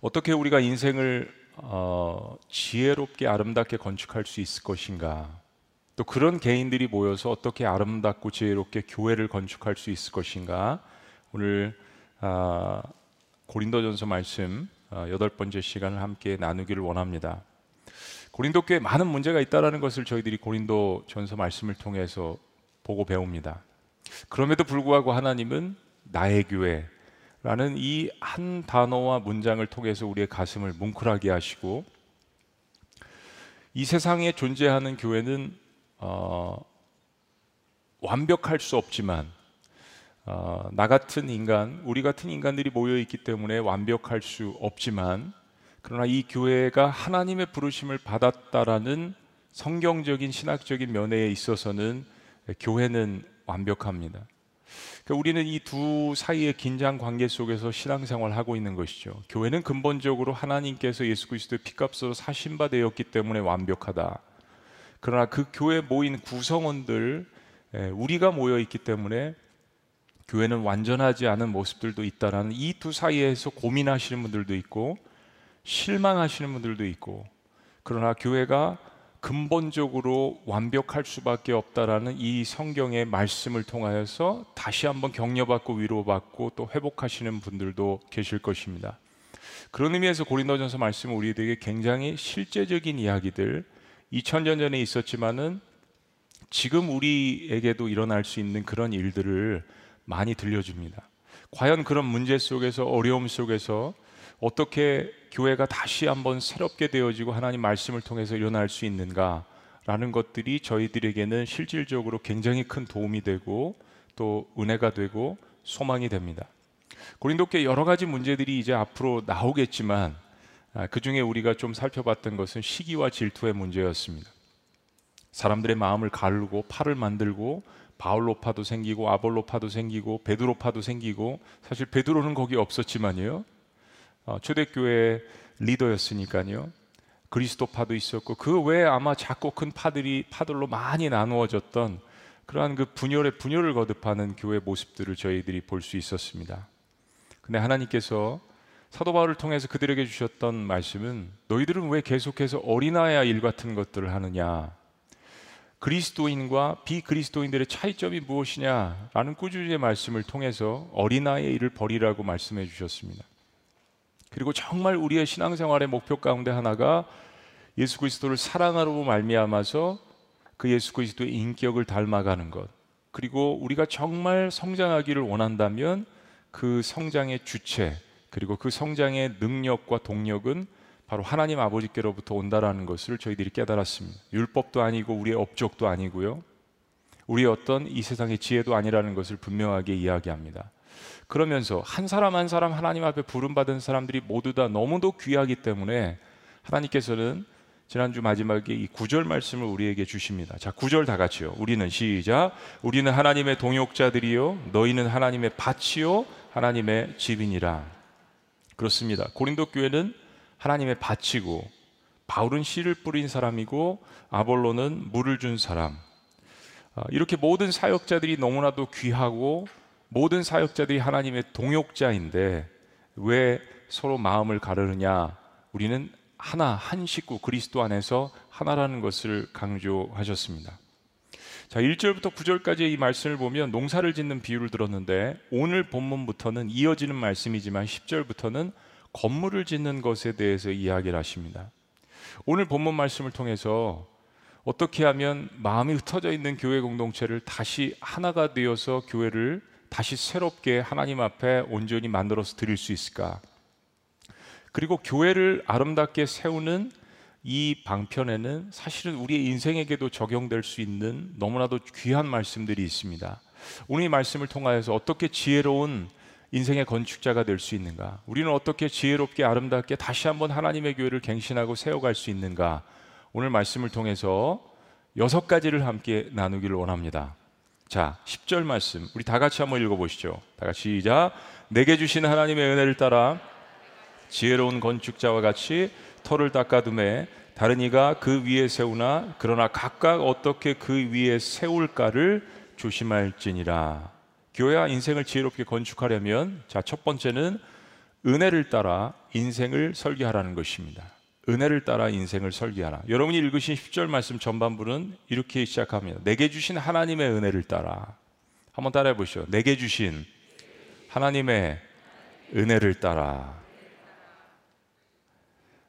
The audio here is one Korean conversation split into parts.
어떻게 우리가 인생을 어, 지혜롭게 아름답게 건축할 수 있을 것인가? 또 그런 개인들이 모여서 어떻게 아름답고 지혜롭게 교회를 건축할 수 있을 것인가? 오늘 아, 고린도전서 말씀 아, 여덟 번째 시간을 함께 나누기를 원합니다. 고린도 교회 많은 문제가 있다라는 것을 저희들이 고린도전서 말씀을 통해서 보고 배웁니다. 그럼에도 불구하고 하나님은 나의 교회 라는 이 한 단어와 문장을 통해서 우리의 가슴을 뭉클하게 하시고 이 세상에 존재하는 교회는 어, 완벽할 수 없지만 어, 나 같은 인간, 우리 같은 인간들이 모여 있기 때문에 완벽할 수 없지만 그러나 이 교회가 하나님의 부르심을 받았다라는 성경적인 신학적인 면에 있어서는 교회는 완벽합니다. 그러니까 우리는 이 두 사이의 긴장 관계 속에서 신앙생활을 하고 있는 것이죠. 교회는 근본적으로 하나님께서 예수 그리스도의 피값으로 사신 바 되었기 때문에 완벽하다. 그러나 그 교회 모인 구성원들 우리가 모여 있기 때문에 교회는 완전하지 않은 모습들도 있다라는 이 두 사이에서 고민하시는 분들도 있고 실망하시는 분들도 있고 그러나 교회가 근본적으로 완벽할 수밖에 없다라는 이 성경의 말씀을 통하여서 다시 한번 격려받고 위로받고 또 회복하시는 분들도 계실 것입니다. 그런 의미에서 고린도전서 말씀은 우리에게 굉장히 실제적인 이야기들 2000년 전에 있었지만은 지금 우리에게도 일어날 수 있는 그런 일들을 많이 들려줍니다. 과연 그런 문제 속에서 어려움 속에서 어떻게 교회가 다시 한번 새롭게 되어지고 하나님 말씀을 통해서 일어날 수 있는가라는 것들이 저희들에게는 실질적으로 굉장히 큰 도움이 되고 또 은혜가 되고 소망이 됩니다. 고린도께 여러 가지 문제들이 이제 앞으로 나오겠지만 아, 그 중에 우리가 좀 살펴봤던 것은 시기와 질투의 문제였습니다. 사람들의 마음을 가르고 팔을 만들고 바울로파도 생기고 아볼로파도 생기고 베드로파도 생기고 사실 베드로는 거기 없었지만요. 어, 초대교회 리더였으니까요. 그리스도 파도 있었고 그 외에 아마 작고 큰 파들이 파들로 많이 나누어졌던 그러한 그 분열의 분열을 거듭하는 교회 모습들을 저희들이 볼 수 있었습니다. 근데 하나님께서 사도 바울을 통해서 그들에게 주셨던 말씀은 너희들은 왜 계속해서 어린아이야 일 같은 것들을 하느냐? 그리스도인과 비그리스도인들의 차이점이 무엇이냐라는 꾸준히 말씀을 통해서 어린아이의 일을 버리라고 말씀해 주셨습니다. 그리고 정말 우리의 신앙생활의 목표 가운데 하나가 예수 그리스도를 사랑하로 말미암아서 그 예수 그리스도의 인격을 닮아가는 것. 그리고 우리가 정말 성장하기를 원한다면 그 성장의 주체 그리고 그 성장의 능력과 동력은 바로 하나님 아버지께로부터 온다라는 것을 저희들이 깨달았습니다. 율법도 아니고 우리의 업적도 아니고요. 우리의 어떤 이 세상의 지혜도 아니라는 것을 분명하게 이야기합니다. 그러면서 한 사람 한 사람 하나님 앞에 부름받은 사람들이 모두 다 너무도 귀하기 때문에 하나님께서는 지난주 마지막에 이 구절 말씀을 우리에게 주십니다. 자, 구절 다 같이요. 우리는 시작. 우리는 하나님의 동역자들이요. 너희는 하나님의 밭이요. 하나님의 집이니라. 그렇습니다. 고린도 교회는 하나님의 밭이고 바울은 씨를 뿌린 사람이고 아볼로는 물을 준 사람. 아, 이렇게 모든 사역자들이 너무나도 귀하고 모든 사역자들이 하나님의 동역자인데 왜 서로 마음을 가르느냐? 우리는 하나, 한 식구 그리스도 안에서 하나라는 것을 강조하셨습니다. 자, 1절부터 9절까지 이 말씀을 보면 농사를 짓는 비유를 들었는데 오늘 본문부터는 이어지는 말씀이지만 10절부터는 건물을 짓는 것에 대해서 이야기를 하십니다. 오늘 본문 말씀을 통해서 어떻게 하면 마음이 흩어져 있는 교회 공동체를 다시 하나가 되어서 교회를 다시 새롭게 하나님 앞에 온전히 만들어서 드릴 수 있을까? 그리고 교회를 아름답게 세우는 이 방편에는 사실은 우리의 인생에게도 적용될 수 있는 너무나도 귀한 말씀들이 있습니다. 오늘 이 말씀을 통하여서 어떻게 지혜로운 인생의 건축자가 될 수 있는가? 우리는 어떻게 지혜롭게 아름답게 다시 한번 하나님의 교회를 갱신하고 세워갈 수 있는가? 오늘 말씀을 통해서 여섯 가지를 함께 나누기를 원합니다. 자, 10절 말씀. 우리 다 같이 한번 읽어 보시죠. 다 같이 시작. 내게 주신 하나님의 은혜를 따라 지혜로운 건축자와 같이 터를 닦아둠에 다른 이가 그 위에 세우나 그러나 각각 어떻게 그 위에 세울까를 조심할지니라. 교회와 인생을 지혜롭게 건축하려면 자, 첫 번째는 은혜를 따라 인생을 설계하라는 것입니다. 은혜를 따라 인생을 설계하라. 여러분이 읽으신 10절 말씀 전반부는 이렇게 시작합니다. 내게 주신 하나님의 은혜를 따라. 한번 따라해 보시죠. 내게 주신 하나님의 은혜를 따라.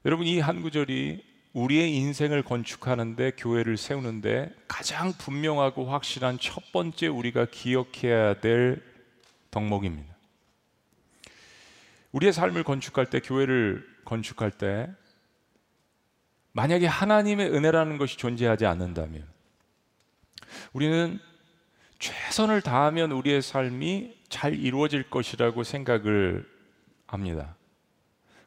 여러분 이 한 구절이 우리의 인생을 건축하는데 교회를 세우는데 가장 분명하고 확실한 첫 번째 우리가 기억해야 될 덕목입니다. 우리의 삶을 건축할 때 교회를 건축할 때 만약에 하나님의 은혜라는 것이 존재하지 않는다면 우리는 최선을 다하면 우리의 삶이 잘 이루어질 것이라고 생각을 합니다.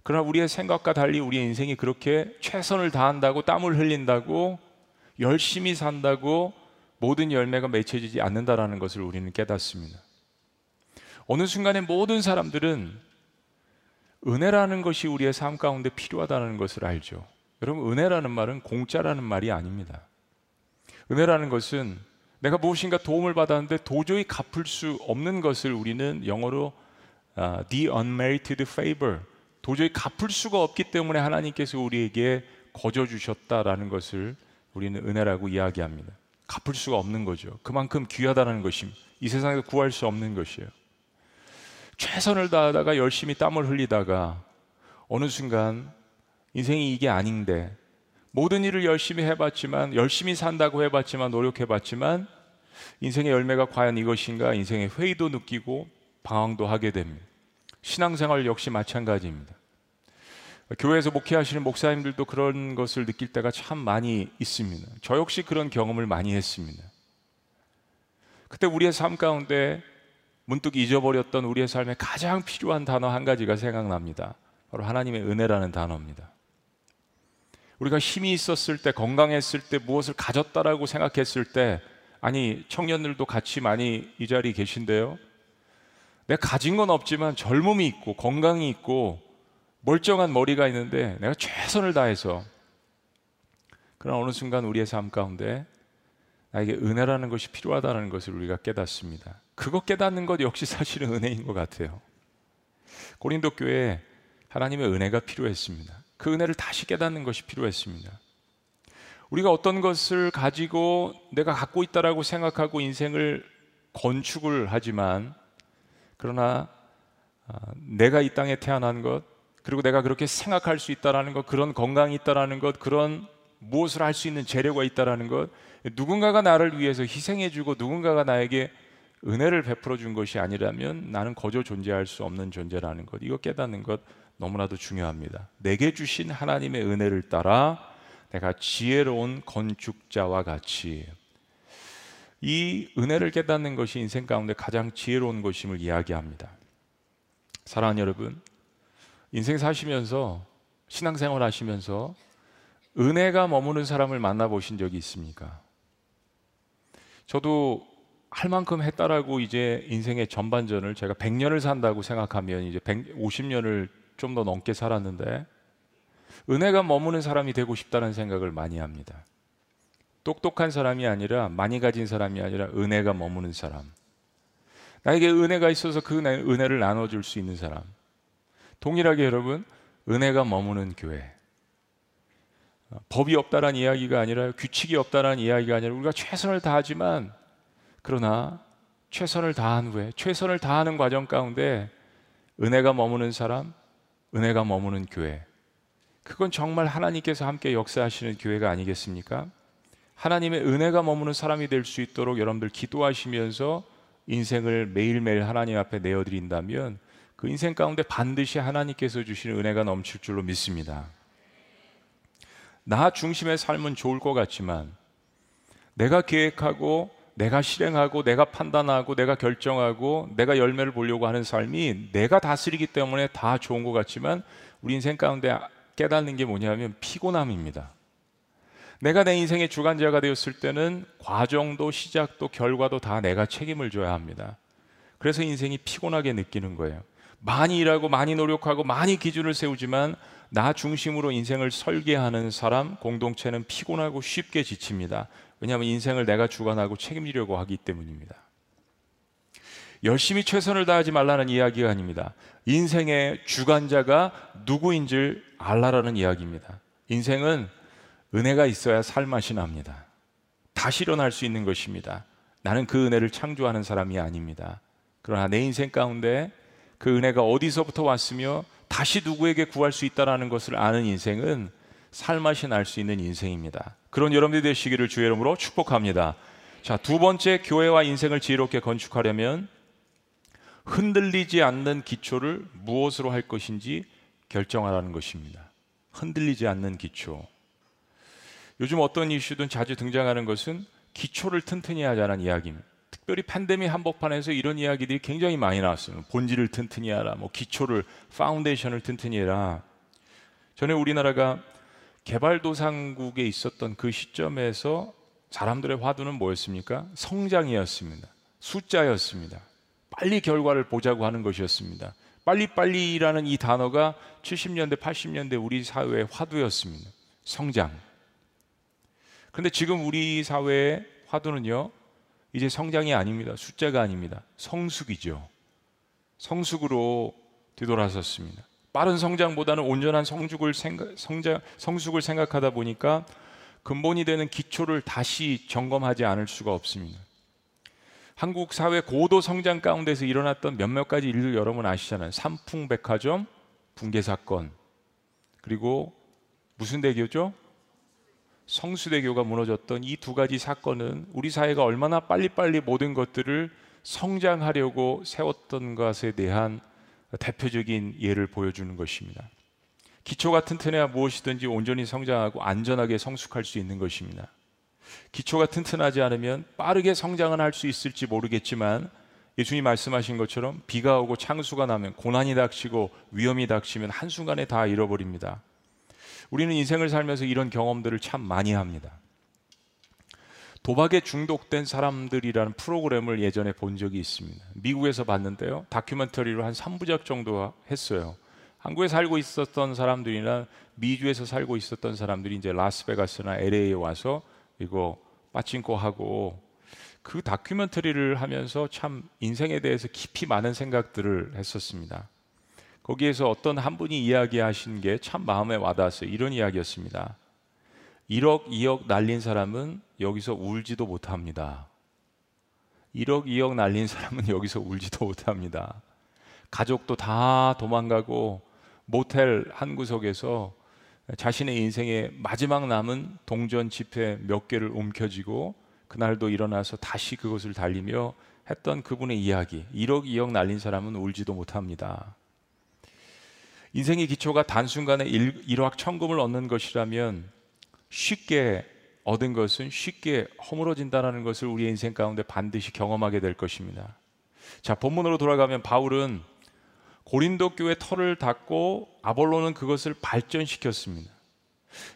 그러나 우리의 생각과 달리 우리의 인생이 그렇게 최선을 다한다고 땀을 흘린다고 열심히 산다고 모든 열매가 맺혀지지 않는다라는 것을 우리는 깨닫습니다. 어느 순간에 모든 사람들은 은혜라는 것이 우리의 삶 가운데 필요하다는 것을 알죠. 여러분, 은혜라는 말은 공짜라는 말이 아닙니다. 은혜라는 것은 내가 무엇인가 도움을 받았는데 도저히 갚을 수 없는 것을 우리는 영어로 uh, the unmerited favor 도저히 갚을 수가 없기 때문에 하나님께서 우리에게 거저 주셨다라는 것을 우리는 은혜라고 이야기합니다. 갚을 수가 없는 거죠. 그만큼 귀하다는 것입니다. 이 세상에서 구할 수 없는 것이에요. 최선을 다하다가 열심히 땀을 흘리다가 어느 순간 인생이 이게 아닌데 모든 일을 열심히 해봤지만 열심히 산다고 해봤지만 노력해봤지만 인생의 열매가 과연 이것인가 인생의 회의도 느끼고 방황도 하게 됩니다. 신앙생활 역시 마찬가지입니다. 교회에서 목회하시는 목사님들도 그런 것을 느낄 때가 참 많이 있습니다. 저 역시 그런 경험을 많이 했습니다. 그때 우리의 삶 가운데 문득 잊어버렸던 우리의 삶에 가장 필요한 단어 한 가지가 생각납니다. 바로 하나님의 은혜라는 단어입니다. 우리가 힘이 있었을 때, 건강했을 때, 무엇을 가졌다라고 생각했을 때, 아니, 청년들도 같이 많이 이 자리에 계신데요. 내가 가진 건 없지만 젊음이 있고 건강이 있고 멀쩡한 머리가 있는데 내가 최선을 다해서 그러나 어느 순간 우리의 삶 가운데 나에게 은혜라는 것이 필요하다는 것을 우리가 깨닫습니다. 그거 깨닫는 것 역시 사실은 은혜인 것 같아요. 고린도 교회에 하나님의 은혜가 필요했습니다. 그 은혜를 다시 깨닫는 것이 필요했습니다. 우리가 어떤 것을 가지고 내가 갖고 있다라고 생각하고 인생을 건축을 하지만 그러나 아, 내가 이 땅에 태어난 것 그리고 내가 그렇게 생각할 수 있다라는 것 그런 건강이 있다라는 것 그런 무엇을 할 수 있는 재료가 있다라는 것 누군가가 나를 위해서 희생해 주고 누군가가 나에게 은혜를 베풀어 준 것이 아니라면 나는 거저 존재할 수 없는 존재라는 것 이거 깨닫는 것 너무나도 중요합니다. 내게 주신 하나님의 은혜를 따라 내가 지혜로운 건축자와 같이 이 은혜를 깨닫는 것이 인생 가운데 가장 지혜로운 것임을 이야기합니다. 사랑하는 여러분, 인생 사시면서 신앙생활 하시면서 은혜가 머무는 사람을 만나보신 적이 있습니까? 저도 할 만큼 했다라고 이제 인생의 전반전을 제가 100년을 산다고 생각하면 이제 150년을 좀 더 넘게 살았는데 은혜가 머무는 사람이 되고 싶다는 생각을 많이 합니다. 똑똑한 사람이 아니라 많이 가진 사람이 아니라 은혜가 머무는 사람. 나에게 은혜가 있어서 그 은혜 를 나눠줄 수 있는 사람. 동일하게 여러분, 은혜가 머무는 교회. 법이 없다란 이야기가 아니라 규칙이 없다란 이야기가 아니라 우리가 최선을 다하지만 그러나 최선을 다한 후에 최선을 다하는 과정 가운데 은혜가 머무는 사람, 은혜가 머무는 교회. 그건 정말 하나님께서 함께 역사하시는 교회가 아니겠습니까? 하나님의 은혜가 머무는 사람이 될 수 있도록 여러분들 기도하시면서 인생을 매일매일 하나님 앞에 내어드린다면 그 인생 가운데 반드시 하나님께서 주시는 은혜가 넘칠 줄로 믿습니다. 나 중심의 삶은 좋을 것 같지만 내가 계획하고 내가 실행하고 내가 판단하고 내가 결정하고 내가 열매를 보려고 하는 삶이 내가 다스리기 때문에 다 좋은 것 같지만 우리 인생 가운데 깨닫는 게 뭐냐면 피곤함입니다. 내가 내 인생의 주관자가 되었을 때는 과정도 시작도 결과도 다 내가 책임을 져야 합니다. 그래서 인생이 피곤하게 느끼는 거예요. 많이 일하고 많이 노력하고 많이 기준을 세우지만 나 중심으로 인생을 설계하는 사람 공동체는 피곤하고 쉽게 지칩니다. 왜냐하면 인생을 내가 주관하고 책임지려고 하기 때문입니다. 열심히 최선을 다하지 말라는 이야기가 아닙니다. 인생의 주관자가 누구인 줄 알라라는 이야기입니다. 인생은 은혜가 있어야 살맛이 납니다. 다시 일어날 수 있는 것입니다. 나는 그 은혜를 창조하는 사람이 아닙니다. 그러나 내 인생 가운데 그 은혜가 어디서부터 왔으며 다시 누구에게 구할 수 있다라는 것을 아는 인생은 살맛이 날 수 있는 인생입니다. 그런 여러분들이 되시기를 주의 이름으로 축복합니다. 자, 두 번째 교회와 인생을 지혜롭게 건축하려면 흔들리지 않는 기초를 무엇으로 할 것인지 결정하라는 것입니다. 흔들리지 않는 기초. 요즘 어떤 이슈든 자주 등장하는 것은 기초를 튼튼히 하자는 이야기입니다. 특별히 팬데믹 한복판에서 이런 이야기들이 굉장히 많이 나왔어요. 본질을 튼튼히 하라, 뭐 기초를, foundation을 튼튼히 해라. 전에 우리나라가 개발도상국에 있었던 그 시점에서 사람들의 화두는 뭐였습니까? 성장이었습니다. 숫자였습니다. 빨리 결과를 보자고 하는 것이었습니다. 빨리빨리라는 이 단어가 70년대, 80년대 우리 사회의 화두였습니다. 성장. 그런데 지금 우리 사회의 화두는요, 이제 성장이 아닙니다. 숫자가 아닙니다. 성숙이죠. 성숙으로 뒤돌아섰습니다. 빠른 성장보다는 온전한 성숙을 생각, 성장, 성숙을 생각하다 보니까 근본이 되는 기초를 다시 점검하지 않을 수가 없습니다. 한국 사회 고도 성장 가운데서 일어났던 몇몇 가지 일들 여러분 아시잖아요. 삼풍백화점 붕괴 사건. 그리고 무슨 대교죠? 성수대교가 무너졌던 이 두 가지 사건은 우리 사회가 얼마나 빨리빨리 모든 것들을 성장하려고 세웠던 것에 대한 대표적인 예를 보여주는 것입니다. 기초가 튼튼해야 무엇이든지 온전히 성장하고 안전하게 성숙할 수 있는 것입니다. 기초가 튼튼하지 않으면 빠르게 성장은 할 수 있을지 모르겠지만 예수님 말씀하신 것처럼 비가 오고 창수가 나면 고난이 닥치고 위험이 닥치면 한순간에 다 잃어버립니다. 우리는 인생을 살면서 이런 경험들을 참 많이 합니다. 도박에 중독된 사람들이라는 프로그램을 예전에 본 적이 있습니다. 미국에서 봤는데요. 다큐멘터리로 한 3부작 정도 했어요. 한국에 살고 있었던 사람들이나 미주에서 살고 있었던 사람들이 이제 라스베가스나 LA에 와서 이거 빠친코 하고 그 다큐멘터리를 하면서 참 인생에 대해서 깊이 많은 생각들을 했었습니다. 거기에서 어떤 한 분이 이야기하신 게 참 마음에 와닿았어요. 이런 이야기였습니다. 1억, 2억 날린 사람은 여기서 울지도 못합니다. 1억, 2억 날린 사람은 여기서 울지도 못합니다. 가족도 다 도망가고 모텔 한 구석에서 자신의 인생의 마지막 남은 동전 지폐 몇 개를 움켜쥐고 그날도 일어나서 다시 그것을 달리며 했던 그분의 이야기. 1억, 2억 날린 사람은 울지도 못합니다. 인생의 기초가 단순간에 일확천금을 얻는 것이라면 쉽게 얻은 것은 쉽게 허물어진다는 것을 우리의 인생 가운데 반드시 경험하게 될 것입니다. 자, 본문으로 돌아가면 바울은 고린도 교회 털을 닫고 아볼로는 그것을 발전시켰습니다.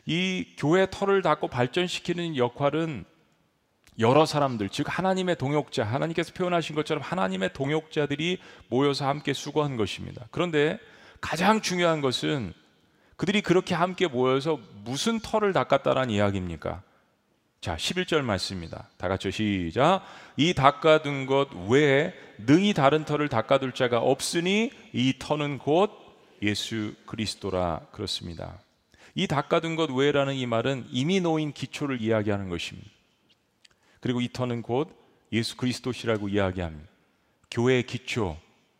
이 교회 털을 닫고 발전시키는 역할은 여러 사람들, 즉 하나님의 동역자, 하나님께서 표현하신 것처럼 하나님의 동역자들이 모여서 함께 수고한 것입니다. 그런데 가장 중요한 것은 그들이 그렇게 함께 모여서 무슨 털을 닦았다라는 이야기입니까? 자, 11절 말씀입니다. 다 같이 시작. 이 닦아둔 것 외에 능히 다른 털을 닦아둘 자가 없으니 이 터는 곧 예수 그리스도라 그렇습니다. 이 닦아둔 것 외라는 이 말은 이미 놓인 기초를 이야기하는 것입니다. 그리고 이 터는 곧 예수 그리스도시라고 이야기합니다. 교회의 기초,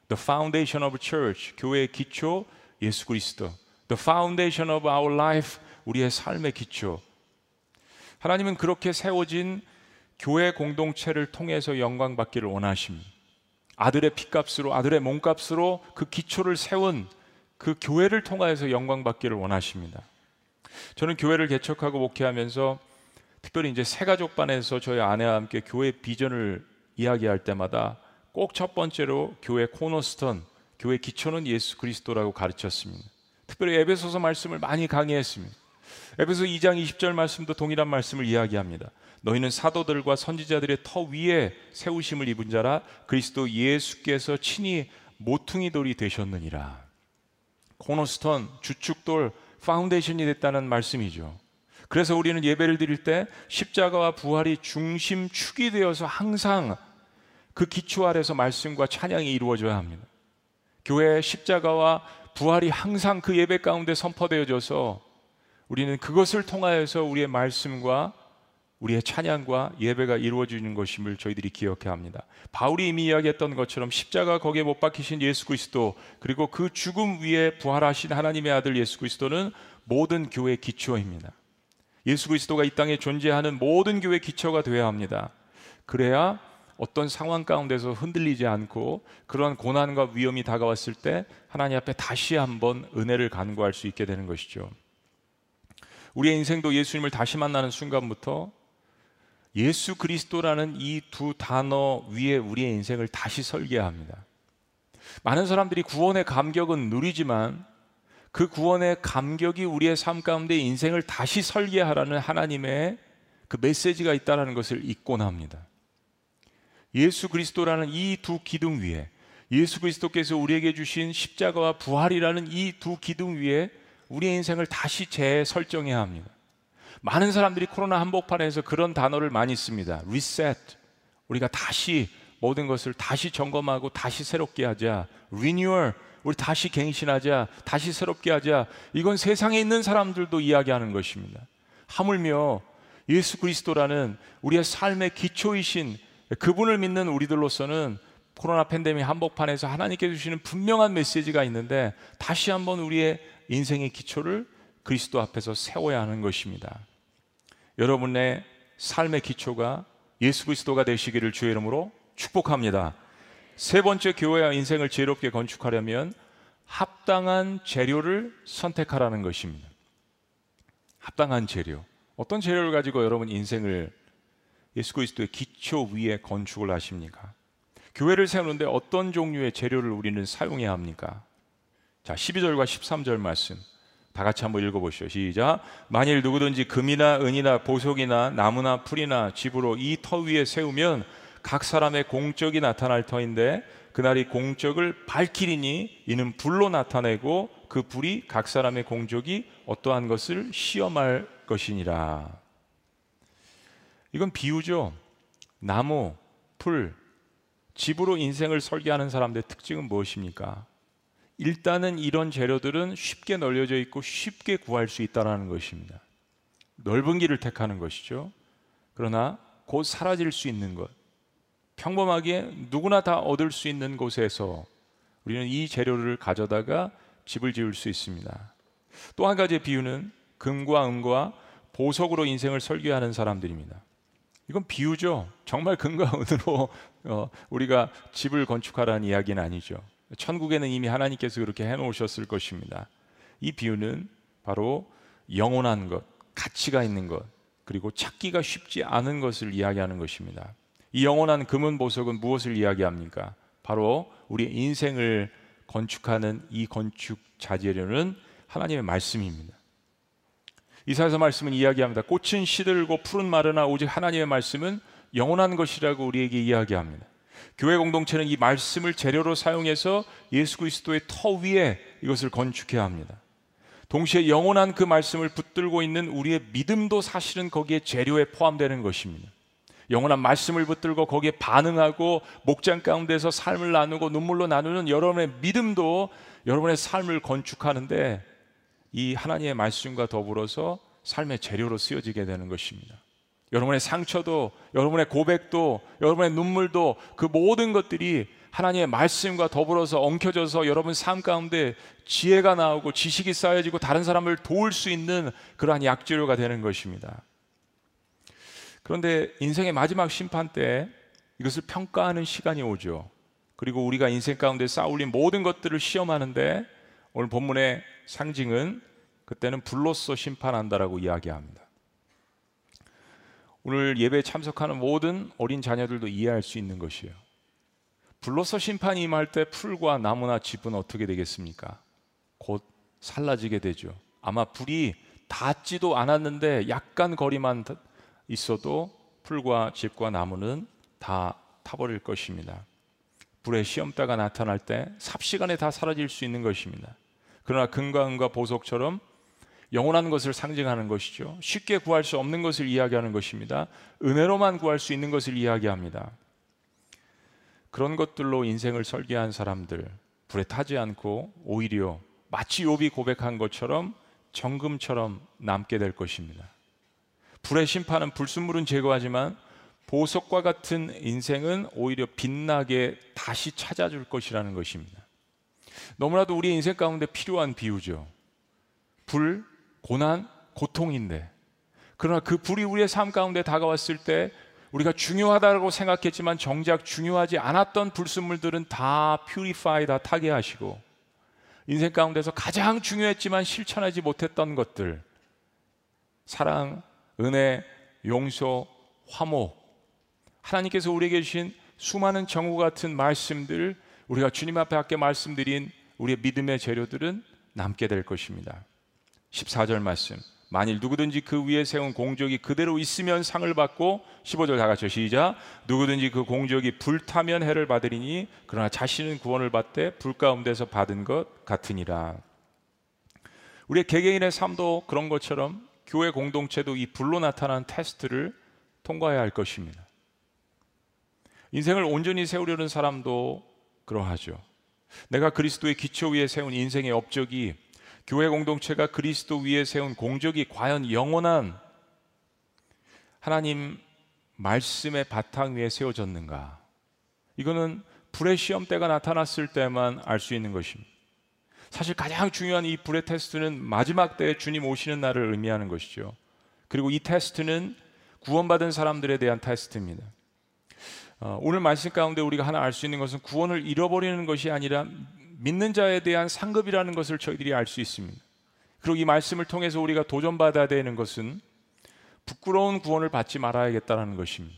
the foundation of church, 교회의 기초 예수 그리스도, the foundation of our life, 우리의 삶의 기초. 하나님은 그렇게 세워진 교회 공동체를 통해서 영광 받기를 원하십니다. 아들의 피값으로 아들의 몸값으로 그 기초를 세운 그 교회를 통하여서 영광 받기를 원하십니다. 저는 교회를 개척하고 목회하면서 특별히 이제 새 가족반에서 저희 아내와 함께 교회 비전을 이야기할 때마다 꼭 첫 번째로 교회 코너스턴, 교회 기초는 예수 그리스도라고 가르쳤습니다. 특별히 에베소서 말씀을 많이 강의했습니다. 에베소 2장 20절 말씀도 동일한 말씀을 이야기합니다. 너희는 사도들과 선지자들의 터 위에 세우심을 입은 자라 그리스도 예수께서 친히 모퉁이 돌이 되셨느니라. cornerstone, 주축돌, foundation이 됐다는 말씀이죠. 그래서 우리는 예배를 드릴 때 십자가와 부활이 중심 축이 되어서 항상 그 기초 아래서 말씀과 찬양이 이루어져야 합니다. 교회 십자가와 부활이 항상 그 예배 가운데 선포되어져서 우리는 그것을 통하여서 우리의 말씀과 우리의 찬양과 예배가 이루어지는 것임을 저희들이 기억해야 합니다. 바울이 이미 이야기했던 것처럼 십자가 거기에 못 박히신 예수 그리스도 그리고 그 죽음 위에 부활하신 하나님의 아들 예수 그리스도는 모든 교회의 기초입니다. 예수 그리스도가 이 땅에 존재하는 모든 교회 기초가 되어야 합니다. 그래야 어떤 상황 가운데서 흔들리지 않고 그런 고난과 위험이 다가왔을 때 하나님 앞에 다시 한번 은혜를 간구할 수 있게 되는 것이죠. 우리의 인생도 예수님을 다시 만나는 순간부터 예수 그리스도라는 이 두 단어 위에 우리의 인생을 다시 설계합니다. 많은 사람들이 구원의 감격은 누리지만 그 구원의 감격이 우리의 삶 가운데 인생을 다시 설계하라는 하나님의 그 메시지가 있다는 것을 잊곤 합니다. 예수 그리스도라는 이 두 기둥 위에 예수 그리스도께서 우리에게 주신 십자가와 부활이라는 이 두 기둥 위에 우리의 인생을 다시 재설정해야 합니다. 많은 사람들이 코로나 한복판에서 그런 단어를 많이 씁니다. 리셋. 우리가 다시 모든 것을 다시 점검하고 다시 새롭게 하자. 리뉴얼. 우리 다시 갱신하자. 다시 새롭게 하자. 이건 세상에 있는 사람들도 이야기하는 것입니다. 하물며 예수 그리스도라는 우리의 삶의 기초이신 그분을 믿는 우리들로서는 코로나 팬데믹 한복판에서 하나님께 주시는 분명한 메시지가 있는데 다시 한번 우리의 인생의 기초를 그리스도 앞에서 세워야 하는 것입니다. 여러분의 삶의 기초가 예수 그리스도가 되시기를 주의 이름으로 축복합니다. 세 번째 교회와 인생을 지혜롭게 건축하려면 합당한 재료를 선택하라는 것입니다. 합당한 재료. 어떤 재료를 가지고 여러분 인생을 예수 그리스도의 기초 위에 건축을 하십니까? 교회를 세우는데 어떤 종류의 재료를 우리는 사용해야 합니까? 자, 12절과 13절 말씀. 다 같이 한번 읽어보시죠. 시작. 만일 누구든지 금이나 은이나 보석이나 나무나 풀이나 집으로 이 터 위에 세우면 각 사람의 공적이 나타날 터인데 그날이 공적을 밝히리니 이는 불로 나타내고 그 불이 각 사람의 공적이 어떠한 것을 시험할 것이니라. 이건 비유죠. 나무, 풀, 집으로 인생을 설계하는 사람들의 특징은 무엇입니까? 일단은 이런 재료들은 쉽게 널려져 있고 쉽게 구할 수 있다는 것입니다. 넓은 길을 택하는 것이죠. 그러나 곧 사라질 수 있는 것. 평범하게 누구나 다 얻을 수 있는 곳에서 우리는 이 재료를 가져다가 집을 지을 수 있습니다. 또 한 가지의 비유는 금과 은과 보석으로 인생을 설계하는 사람들입니다. 이건 비유죠. 정말 금과 은으로 어, 우리가 집을 건축하라는 이야기는 아니죠. 천국에는 이미 하나님께서 그렇게 해놓으셨을 것입니다. 이 비유는 바로 영원한 것, 가치가 있는 것, 그리고 찾기가 쉽지 않은 것을 이야기하는 것입니다. 이 영원한 금은 보석은 무엇을 이야기합니까? 바로 우리 인생을 건축하는 이 건축 자재료는 하나님의 말씀입니다. 이사에서 말씀은 이야기합니다. 꽃은 시들고 푸른 마르나 오직 하나님의 말씀은 영원한 것이라고 우리에게 이야기합니다. 교회 공동체는 이 말씀을 재료로 사용해서 예수 그리스도의 터 위에 이것을 건축해야 합니다. 동시에 영원한 그 말씀을 붙들고 있는 우리의 믿음도 사실은 거기에 재료에 포함되는 것입니다. 영원한 말씀을 붙들고 거기에 반응하고 목장 가운데서 삶을 나누고 눈물로 나누는 여러분의 믿음도 여러분의 삶을 건축하는데 이 하나님의 말씀과 더불어서 삶의 재료로 쓰여지게 되는 것입니다. 여러분의 상처도, 여러분의 고백도, 여러분의 눈물도 그 모든 것들이 하나님의 말씀과 더불어서 엉켜져서 여러분 삶 가운데 지혜가 나오고 지식이 쌓여지고 다른 사람을 도울 수 있는 그러한 약재료가 되는 것입니다. 그런데 인생의 마지막 심판 때 이것을 평가하는 시간이 오죠. 그리고 우리가 인생 가운데 쌓아올린 모든 것들을 시험하는데 오늘 본문의 상징은 그때는 불로써 심판한다라고 이야기합니다. 오늘 예배에 참석하는 모든 어린 자녀들도 이해할 수 있는 것이에요. 불로서 심판이 임할 때 풀과 나무나 집은 어떻게 되겠습니까? 곧 살라지게 되죠. 아마 불이 닿지도 않았는데 약간 거리만 있어도 풀과 집과 나무는 다 타버릴 것입니다. 불의 시험대가 나타날 때 삽시간에 다 사라질 수 있는 것입니다. 그러나 금과 은과 보석처럼 영원한 것을 상징하는 것이죠. 쉽게 구할 수 없는 것을 이야기하는 것입니다. 은혜로만 구할 수 있는 것을 이야기합니다. 그런 것들로 인생을 설계한 사람들 불에 타지 않고 오히려 마치 욥이 고백한 것처럼 정금처럼 남게 될 것입니다. 불의 심판은 불순물은 제거하지만 보석과 같은 인생은 오히려 빛나게 다시 찾아줄 것이라는 것입니다. 너무나도 우리 인생 가운데 필요한 비유죠. 불, 고난, 고통인데. 그러나 그 불이 우리의 삶 가운데 다가왔을 때 우리가 중요하다고 생각했지만 정작 중요하지 않았던 불순물들은 다 퓨리파이 다 타게 하시고 인생 가운데서 가장 중요했지만 실천하지 못했던 것들 사랑, 은혜, 용서, 화목 하나님께서 우리에게 주신 수많은 정우 같은 말씀들 우리가 주님 앞에 함께 말씀드린 우리의 믿음의 재료들은 남게 될 것입니다. 14절 말씀. 만일 누구든지 그 위에 세운 공적이 그대로 있으면 상을 받고 15절 다 같이 시작 누구든지 그 공적이 불타면 해를 받으리니 그러나 자신은 구원을 받되 불 가운데서 받은 것 같으니라 우리의 개개인의 삶도 그런 것처럼 교회 공동체도 이 불로 나타난 테스트를 통과해야 할 것입니다 인생을 온전히 세우려는 사람도 그러하죠 내가 그리스도의 기초 위에 세운 인생의 업적이 교회 공동체가 그리스도 위에 세운 공적이 과연 영원한 하나님 말씀의 바탕 위에 세워졌는가? 이거는 불의 시험대가 나타났을 때만 알 수 있는 것입니다. 사실 가장 중요한 이 불의 테스트는 마지막 때에 주님 오시는 날을 의미하는 것이죠. 그리고 이 테스트는 구원받은 사람들에 대한 테스트입니다. 어, 오늘 말씀 가운데 우리가 하나 알 수 있는 것은 구원을 잃어버리는 것이 아니라 믿는 자에 대한 상급이라는 것을 저희들이 알 수 있습니다. 그리고 이 말씀을 통해서 우리가 도전받아야 되는 것은 부끄러운 구원을 받지 말아야겠다는 것입니다.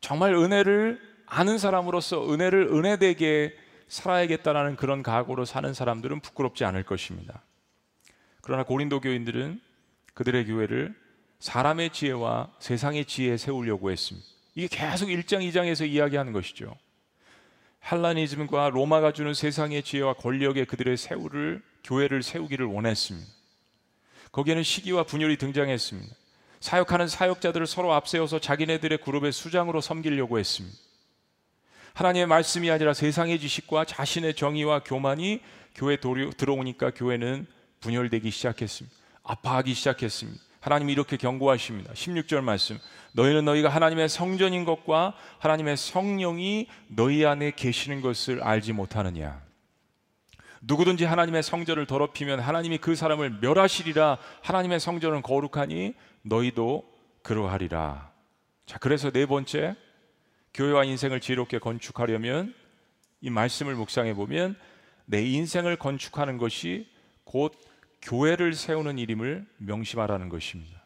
정말 은혜를 아는 사람으로서 은혜를 은혜되게 살아야겠다라는 그런 각오로 사는 사람들은 부끄럽지 않을 것입니다. 그러나 고린도 교인들은 그들의 교회를 사람의 지혜와 세상의 지혜에 세우려고 했습니다. 이게 계속 1장, 2장에서 이야기하는 것이죠. 할라니즘과 로마가 주는 세상의 지혜와 권력에 그들의 세우를 교회를 세우기를 원했습니다. 거기에는 시기와 분열이 등장했습니다. 사역하는 사역자들을 서로 앞세워서 자기네들의 그룹의 수장으로 섬기려고 했습니다. 하나님의 말씀이 아니라 세상의 지식과 자신의 정의와 교만이 교회 들어오니까 교회는 분열되기 시작했습니다. 아파하기 시작했습니다. 하나님이 이렇게 경고하십니다. 16절 말씀. 너희는 너희가 하나님의 성전인 것과 하나님의 성령이 너희 안에 계시는 것을 알지 못하느냐. 누구든지 하나님의 성전을 더럽히면 하나님이 그 사람을 멸하시리라. 하나님의 성전은 거룩하니 너희도 그러하리라. 자, 그래서 네 번째 교회와 인생을 지혜롭게 건축하려면 이 말씀을 묵상해 보면 내 인생을 건축하는 것이 곧 교회를 세우는 일임을 명심하라는 것입니다.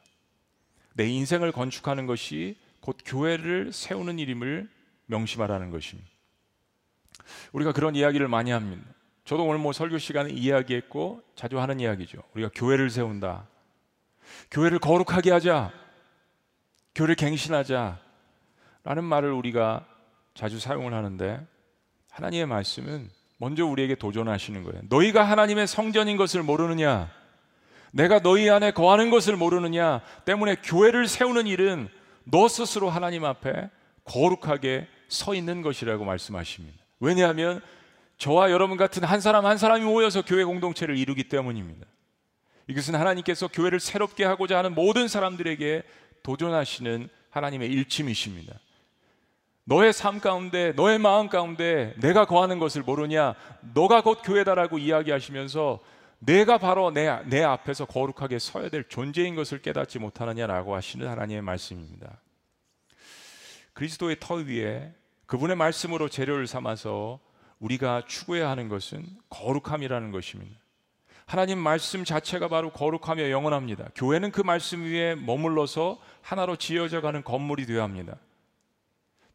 내 인생을 건축하는 것이 곧 교회를 세우는 일임을 명심하라는 것입니다. 우리가 그런 이야기를 많이 합니다. 저도 오늘 뭐 설교 시간에 이야기했고 자주 하는 이야기죠. 우리가 교회를 세운다. 교회를 거룩하게 하자. 교회를 갱신하자. 라는 말을 우리가 자주 사용을 하는데 하나님의 말씀은 먼저 우리에게 도전하시는 거예요. 너희가 하나님의 성전인 것을 모르느냐? 내가 너희 안에 거하는 것을 모르느냐? 때문에 교회를 세우는 일은 너 스스로 하나님 앞에 거룩하게 서 있는 것이라고 말씀하십니다. 왜냐하면 저와 여러분 같은 한 사람 한 사람이 모여서 교회 공동체를 이루기 때문입니다. 이것은 하나님께서 교회를 새롭게 하고자 하는 모든 사람들에게 도전하시는 하나님의 일침이십니다. 너의 삶 가운데, 너의 마음 가운데 내가 거하는 것을 모르냐? 너가 곧 교회다라고 이야기하시면서 내가 바로 내, 내 앞에서 거룩하게 서야 될 존재인 것을 깨닫지 못하느냐라고 하시는 하나님의 말씀입니다. 그리스도의 터 위에 그분의 말씀으로 재료를 삼아서 우리가 추구해야 하는 것은 거룩함이라는 것입니다. 하나님 말씀 자체가 바로 거룩하며 영원합니다. 교회는 그 말씀 위에 머물러서 하나로 지어져 가는 건물이 되어야 합니다.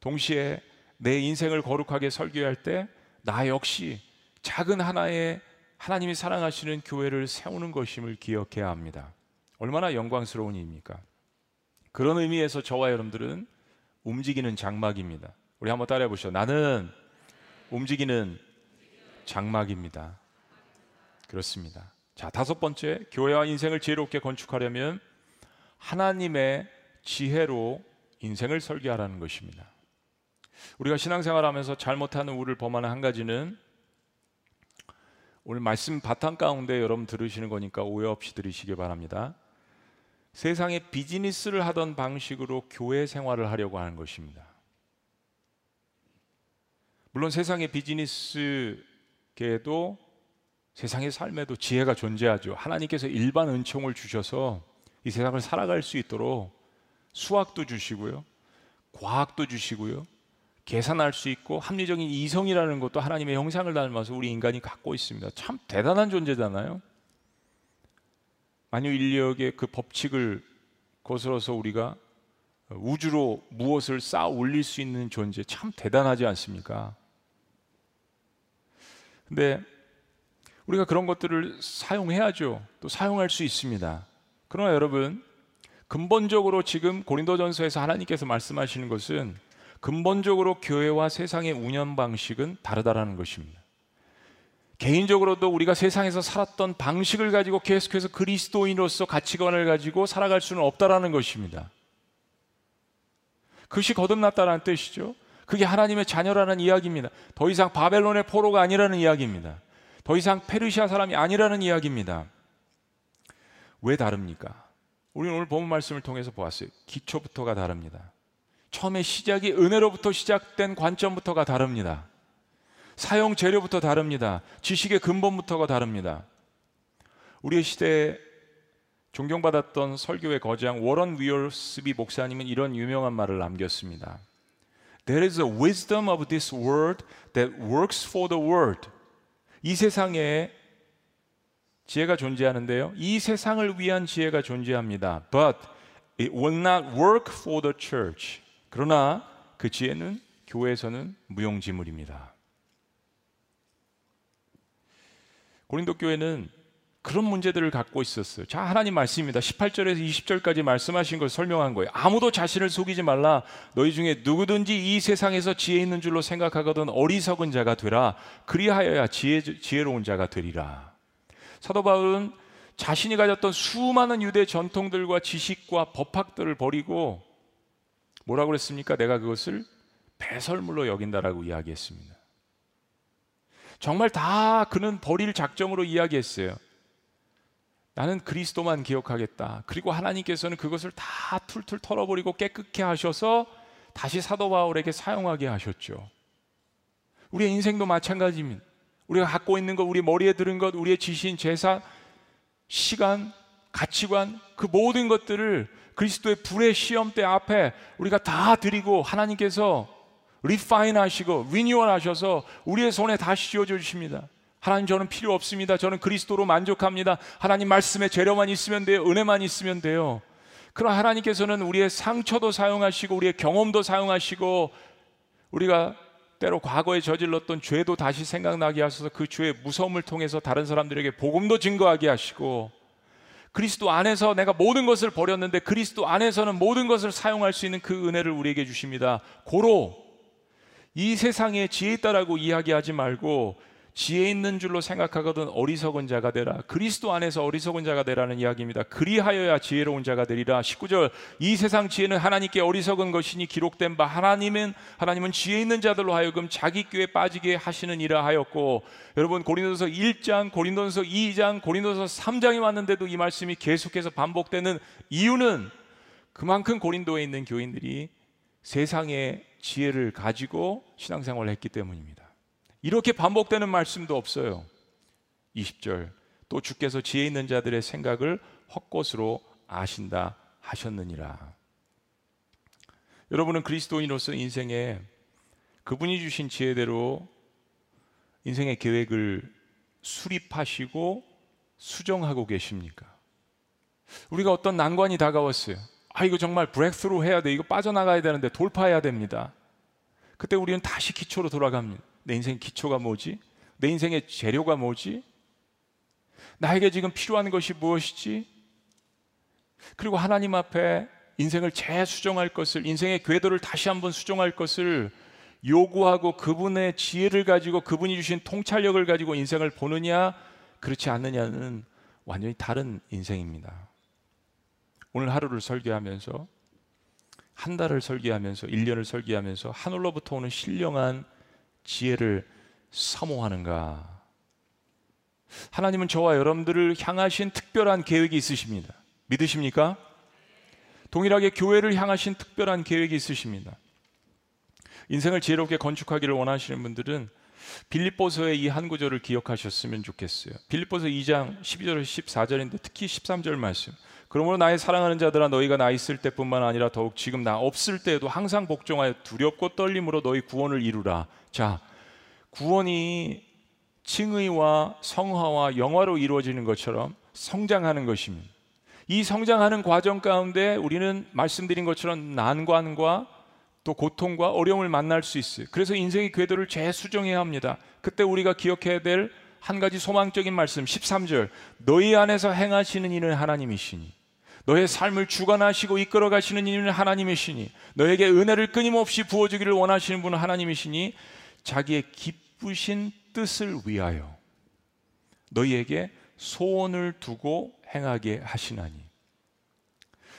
동시에 내 인생을 거룩하게 설교할 때 나 역시 작은 하나의 하나님이 사랑하시는 교회를 세우는 것임을 기억해야 합니다. 얼마나 영광스러운 일입니까? 그런 의미에서 저와 여러분들은 움직이는 장막입니다. 우리 한번 따라해 보시죠. 나는 움직이는 장막입니다. 그렇습니다. 자, 다섯 번째, 교회와 인생을 지혜롭게 건축하려면 하나님의 지혜로 인생을 설계하라는 것입니다. 우리가 신앙생활하면서 잘못하는 우를 범하는 한 가지는 오늘 말씀 바탕 가운데 여러분 들으시는 거니까 오해 없이 들으시기 바랍니다. 세상에 비즈니스를 하던 방식으로 교회 생활을 하려고 하는 것입니다. 물론 세상의 비즈니스계에도 세상의 삶에도 지혜가 존재하죠. 하나님께서 일반 은총을 주셔서 이 세상을 살아갈 수 있도록 수학도 주시고요. 과학도 주시고요. 계산할 수 있고 합리적인 이성이라는 것도 하나님의 형상을 닮아서 우리 인간이 갖고 있습니다. 참 대단한 존재잖아요. 만유 인력의 그 법칙을 거슬러서 우리가 우주로 무엇을 쌓아 올릴 수 있는 존재 참 대단하지 않습니까? 근데 우리가 그런 것들을 사용해야죠. 또 사용할 수 있습니다. 그러나 여러분, 근본적으로 지금 고린도전서에서 하나님께서 말씀하시는 것은 근본적으로 교회와 세상의 운영 방식은 다르다라는 것입니다. 개인적으로도 우리가 세상에서 살았던 방식을 가지고 계속해서 그리스도인으로서 가치관을 가지고 살아갈 수는 없다라는 것입니다. 그것이 거듭났다는 뜻이죠. 그게 하나님의 자녀라는 이야기입니다. 더 이상 바벨론의 포로가 아니라는 이야기입니다. 더 이상 페르시아 사람이 아니라는 이야기입니다. 왜 다릅니까? 우리는 오늘 본 말씀을 통해서 보았어요. 기초부터가 다릅니다. 처음에 시작이 은혜로부터 시작된 관점부터가 다릅니다. 사용 재료부터 다릅니다. 지식의 근본부터가 다릅니다. 우리의 시대에 존경받았던 설교의 거장 워런 위얼스비 목사님은 이런 유명한 말을 남겼습니다. There is a wisdom of this world that works for the world. 이 세상에 지혜가 존재하는데요. 이 세상을 위한 지혜가 존재합니다. But it will not work for the church. 그러나 그 지혜는 교회에서는 무용지물입니다. 고린도 교회는 그런 문제들을 갖고 있었어요. 자, 하나님 말씀입니다. 18절에서 20절까지 말씀하신 걸 설명한 거예요. 아무도 자신을 속이지 말라. 너희 중에 누구든지 이 세상에서 지혜 있는 줄로 생각하거든 어리석은 자가 되라. 그리하여야 지혜, 지혜로운 자가 되리라. 사도 바울은 자신이 가졌던 수많은 유대 전통들과 지식과 법학들을 버리고 뭐라고 그랬습니까? 내가 그것을 배설물로 여긴다라고 이야기했습니다. 정말 다 그는 버릴 작정으로 이야기했어요. 나는 그리스도만 기억하겠다. 그리고 하나님께서는 그것을 다 툴툴 털어버리고 깨끗게 하셔서 다시 사도 바울에게 사용하게 하셨죠. 우리의 인생도 마찬가지입니다. 우리가 갖고 있는 것, 우리 머리에 들은 것, 우리의 지신, 재산, 시간, 가치관, 그 모든 것들을 그리스도의 불의 시험대 앞에 우리가 다 드리고 하나님께서 리파인 하시고 리뉴얼 하셔서 우리의 손에 다시 쥐어줘 주십니다. 하나님 저는 필요 없습니다. 저는 그리스도로 만족합니다. 하나님 말씀에 재료만 있으면 돼요. 은혜만 있으면 돼요. 그럼 하나님께서는 우리의 상처도 사용하시고 우리의 경험도 사용하시고 우리가 때로 과거에 저질렀던 죄도 다시 생각나게 하셔서 그 죄의 무서움을 통해서 다른 사람들에게 복음도 증거하게 하시고 그리스도 안에서 내가 모든 것을 버렸는데 그리스도 안에서는 모든 것을 사용할 수 있는 그 은혜를 우리에게 주십니다. 고로 이 세상에 지혜 있다라고 이야기하지 말고 지혜 있는 줄로 생각하거든 어리석은 자가 되라. 그리스도 안에서 어리석은 자가 되라는 이야기입니다. 그리하여야 지혜로운 자가 되리라. 19절 이 세상 지혜는 하나님께 어리석은 것이니 기록된 바 하나님은 하나님은 지혜 있는 자들로 하여금 자기 꾀에 빠지게 하시는 이라 하였고 여러분 고린도서 1장, 고린도서 2장, 고린도서 3장이 왔는데도 이 말씀이 계속해서 반복되는 이유는 그만큼 고린도에 있는 교인들이 세상의 지혜를 가지고 신앙생활을 했기 때문입니다. 이렇게 반복되는 말씀도 없어요. 20절 또 주께서 지혜 있는 자들의 생각을 헛것으로 아신다 하셨느니라. 여러분은 그리스도인으로서 인생에 그분이 주신 지혜대로 인생의 계획을 수립하시고 수정하고 계십니까? 우리가 어떤 난관이 다가왔어요. 아, 이거 정말 브렉스루 해야 돼. 이거 빠져나가야 되는데 돌파해야 됩니다. 그때 우리는 다시 기초로 돌아갑니다. 내 인생 기초가 뭐지? 내 인생의 재료가 뭐지? 나에게 지금 필요한 것이 무엇이지? 그리고 하나님 앞에 인생을 재수정할 것을, 인생의 궤도를 다시 한번 수정할 것을 요구하고 그분의 지혜를 가지고 그분이 주신 통찰력을 가지고 인생을 보느냐, 그렇지 않느냐는 완전히 다른 인생입니다. 오늘 하루를 설계하면서 한 달을 설계하면서 1년을 설계하면서 하늘로부터 오는 신령한 지혜를 사모하는가? 하나님은 저와 여러분들을 향하신 특별한 계획이 있으십니다. 믿으십니까? 동일하게 교회를 향하신 특별한 계획이 있으십니다. 인생을 지혜롭게 건축하기를 원하시는 분들은 빌립보서의 이 한 구절을 기억하셨으면 좋겠어요. 빌립보서 2장 12절 14절인데 특히 13절 말씀. 그러므로 나의 사랑하는 자들아 너희가 나 있을 때뿐만 아니라 더욱 지금 나 없을 때에도 항상 복종하여 두렵고 떨림으로 너희 구원을 이루라. 자, 구원이 칭의와 성화와 영화로 이루어지는 것처럼 성장하는 것입니다. 이 성장하는 과정 가운데 우리는 말씀드린 것처럼 난관과 또 고통과 어려움을 만날 수 있어요. 그래서 인생의 궤도를 재수정해야 합니다. 그때 우리가 기억해야 될 한 가지 소망적인 말씀 13절 너희 안에서 행하시는 이는 하나님이시니 너의 삶을 주관하시고 이끌어 가시는 이는 하나님이시니 너에게 은혜를 끊임없이 부어 주기를 원하시는 분은 하나님이시니 자기의 기쁘신 뜻을 위하여 너희에게 소원을 두고 행하게 하시나니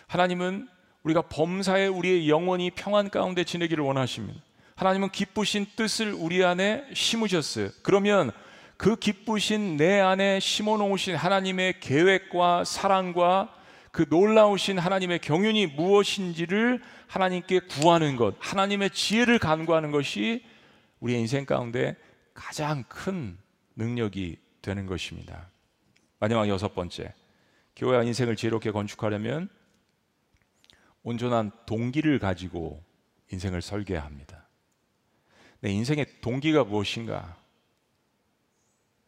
하나님은 우리가 범사에 우리의 영혼이 평안 가운데 지내기를 원하십니다. 하나님은 기쁘신 뜻을 우리 안에 심으셨어요. 그러면 그 기쁘신 내 안에 심어 놓으신 하나님의 계획과 사랑과 그 놀라우신 하나님의 경륜이 무엇인지를 하나님께 구하는 것, 하나님의 지혜를 간구하는 것이 우리의 인생 가운데 가장 큰 능력이 되는 것입니다. 마지막 여섯 번째, 교회와 인생을 지혜롭게 건축하려면 온전한 동기를 가지고 인생을 설계합니다. 내 인생의 동기가 무엇인가?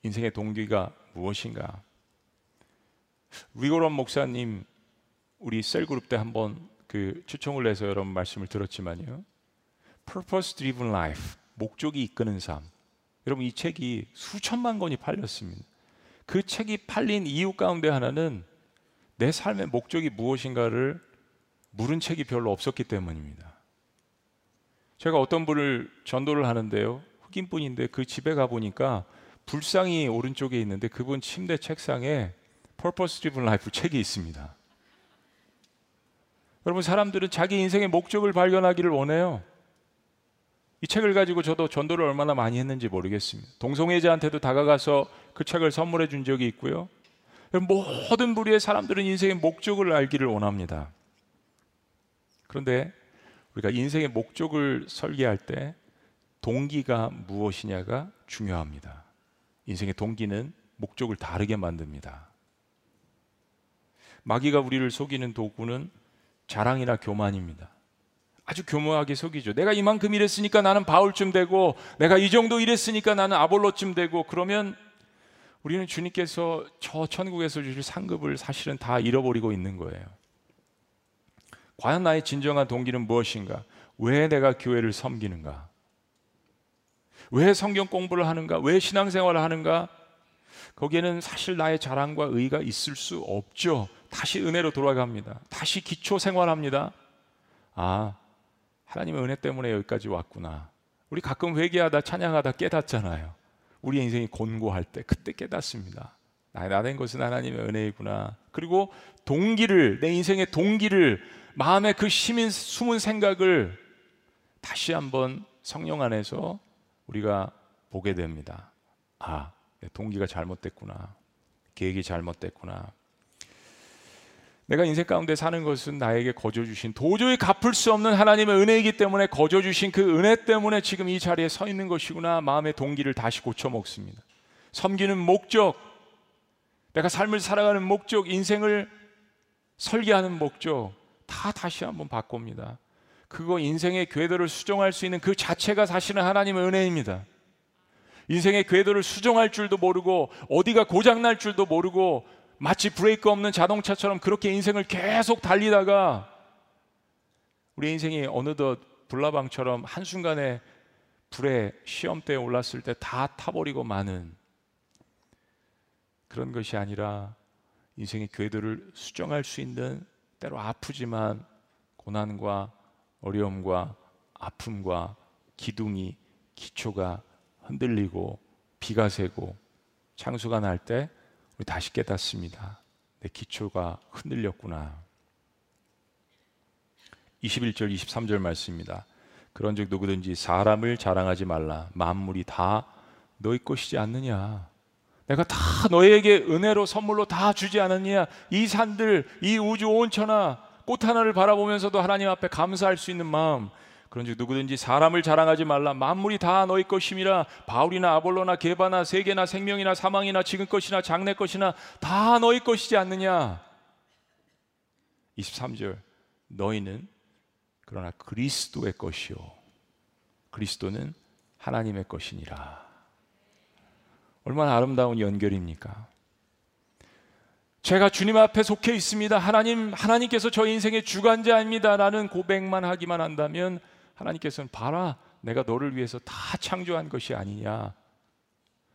인생의 동기가 무엇인가? 위고런 목사님 우리 셀 그룹 때 한번 그 추청을 해서 여러분 말씀을 들었지만요. Purpose Driven Life 목적이 이끄는 삶. 여러분 이 책이 수천만 권이 팔렸습니다. 그 책이 팔린 이유 가운데 하나는 내 삶의 목적이 무엇인가를 물은 책이 별로 없었기 때문입니다. 제가 어떤 분을 전도를 하는데요. 흑인 분인데 그 집에 가 보니까 불상이 오른쪽에 있는데 그분 침대 책상에 Purpose Driven Life 책이 있습니다. 여러분 사람들은 자기 인생의 목적을 발견하기를 원해요. 이 책을 가지고 저도 전도를 얼마나 많이 했는지 모르겠습니다. 동성애자한테도 다가가서 그 책을 선물해 준 적이 있고요. 모든 부류의 사람들은 인생의 목적을 알기를 원합니다. 그런데 우리가 인생의 목적을 설계할 때 동기가 무엇이냐가 중요합니다. 인생의 동기는 목적을 다르게 만듭니다. 마귀가 우리를 속이는 도구는 자랑이나 교만입니다. 아주 교묘하게 속이죠. 내가 이만큼 일했으니까 나는 바울쯤 되고, 내가 이 정도 일했으니까 나는 아볼로쯤 되고, 그러면 우리는 주님께서 저 천국에서 주실 상급을 사실은 다 잃어버리고 있는 거예요. 과연 나의 진정한 동기는 무엇인가? 왜 내가 교회를 섬기는가? 왜 성경 공부를 하는가? 왜 신앙생활을 하는가? 거기에는 사실 나의 자랑과 의가 있을 수 없죠. 다시 은혜로 돌아갑니다. 다시 기초 생활합니다. 아, 하나님의 은혜 때문에 여기까지 왔구나. 우리 가끔 회개하다 찬양하다 깨닫잖아요. 우리 인생이 곤고할 때 그때 깨닫습니다. 나된 것은 하나님의 은혜이구나. 그리고 동기를 내 인생의 동기를 마음의 그 심인 숨은 생각을 다시 한번 성령 안에서 우리가 보게 됩니다. 아, 동기가 잘못됐구나. 계획이 잘못됐구나. 내가 인생 가운데 사는 것은 나에게 거저 주신 도저히 갚을 수 없는 하나님의 은혜이기 때문에 거저 주신 그 은혜 때문에 지금 이 자리에 서 있는 것이구나. 마음의 동기를 다시 고쳐 먹습니다. 섬기는 목적, 내가 삶을 살아가는 목적, 인생을 설계하는 목적, 다 다시 한번 바꿉니다. 그거 인생의 궤도를 수정할 수 있는 그 자체가 사실은 하나님의 은혜입니다. 인생의 궤도를 수정할 줄도 모르고 어디가 고장 날 줄도 모르고 마치 브레이크 없는 자동차처럼 그렇게 인생을 계속 달리다가 우리 인생이 어느덧 불나방처럼 한순간에 불에 시험대에 올랐을 때 다 타버리고 마는 그런 것이 아니라 인생의 궤도를 수정할 수 있는 때로 아프지만 고난과 어려움과 아픔과 기둥이 기초가 흔들리고 비가 새고 창수가 날 때 우리 다시 깨닫습니다. 내 기초가 흔들렸구나. 21절 23절 말씀입니다. 그런즉 누구든지 사람을 자랑하지 말라 만물이 다 너희 것이지 않느냐 내가 다 너에게 은혜로 선물로 다 주지 않았냐 이 산들 이 우주 온천하 꽃 하나를 바라보면서도 하나님 앞에 감사할 수 있는 마음 그런즉 누구든지 사람을 자랑하지 말라 만물이 다 너희 것임이라 바울이나 아볼로나 게바나 세계나 생명이나 사망이나 지금 것이나 장래 것이나 다 너희 것이지 않느냐 23절 너희는 그러나 그리스도의 것이요 그리스도는 하나님의 것이니라 얼마나 아름다운 연결입니까? 제가 주님 앞에 속해 있습니다. 하나님, 하나님께서 저 인생의 주관자입니다. 라는 고백만 하기만 한다면 하나님께서는 봐라, 내가 너를 위해서 다 창조한 것이 아니냐.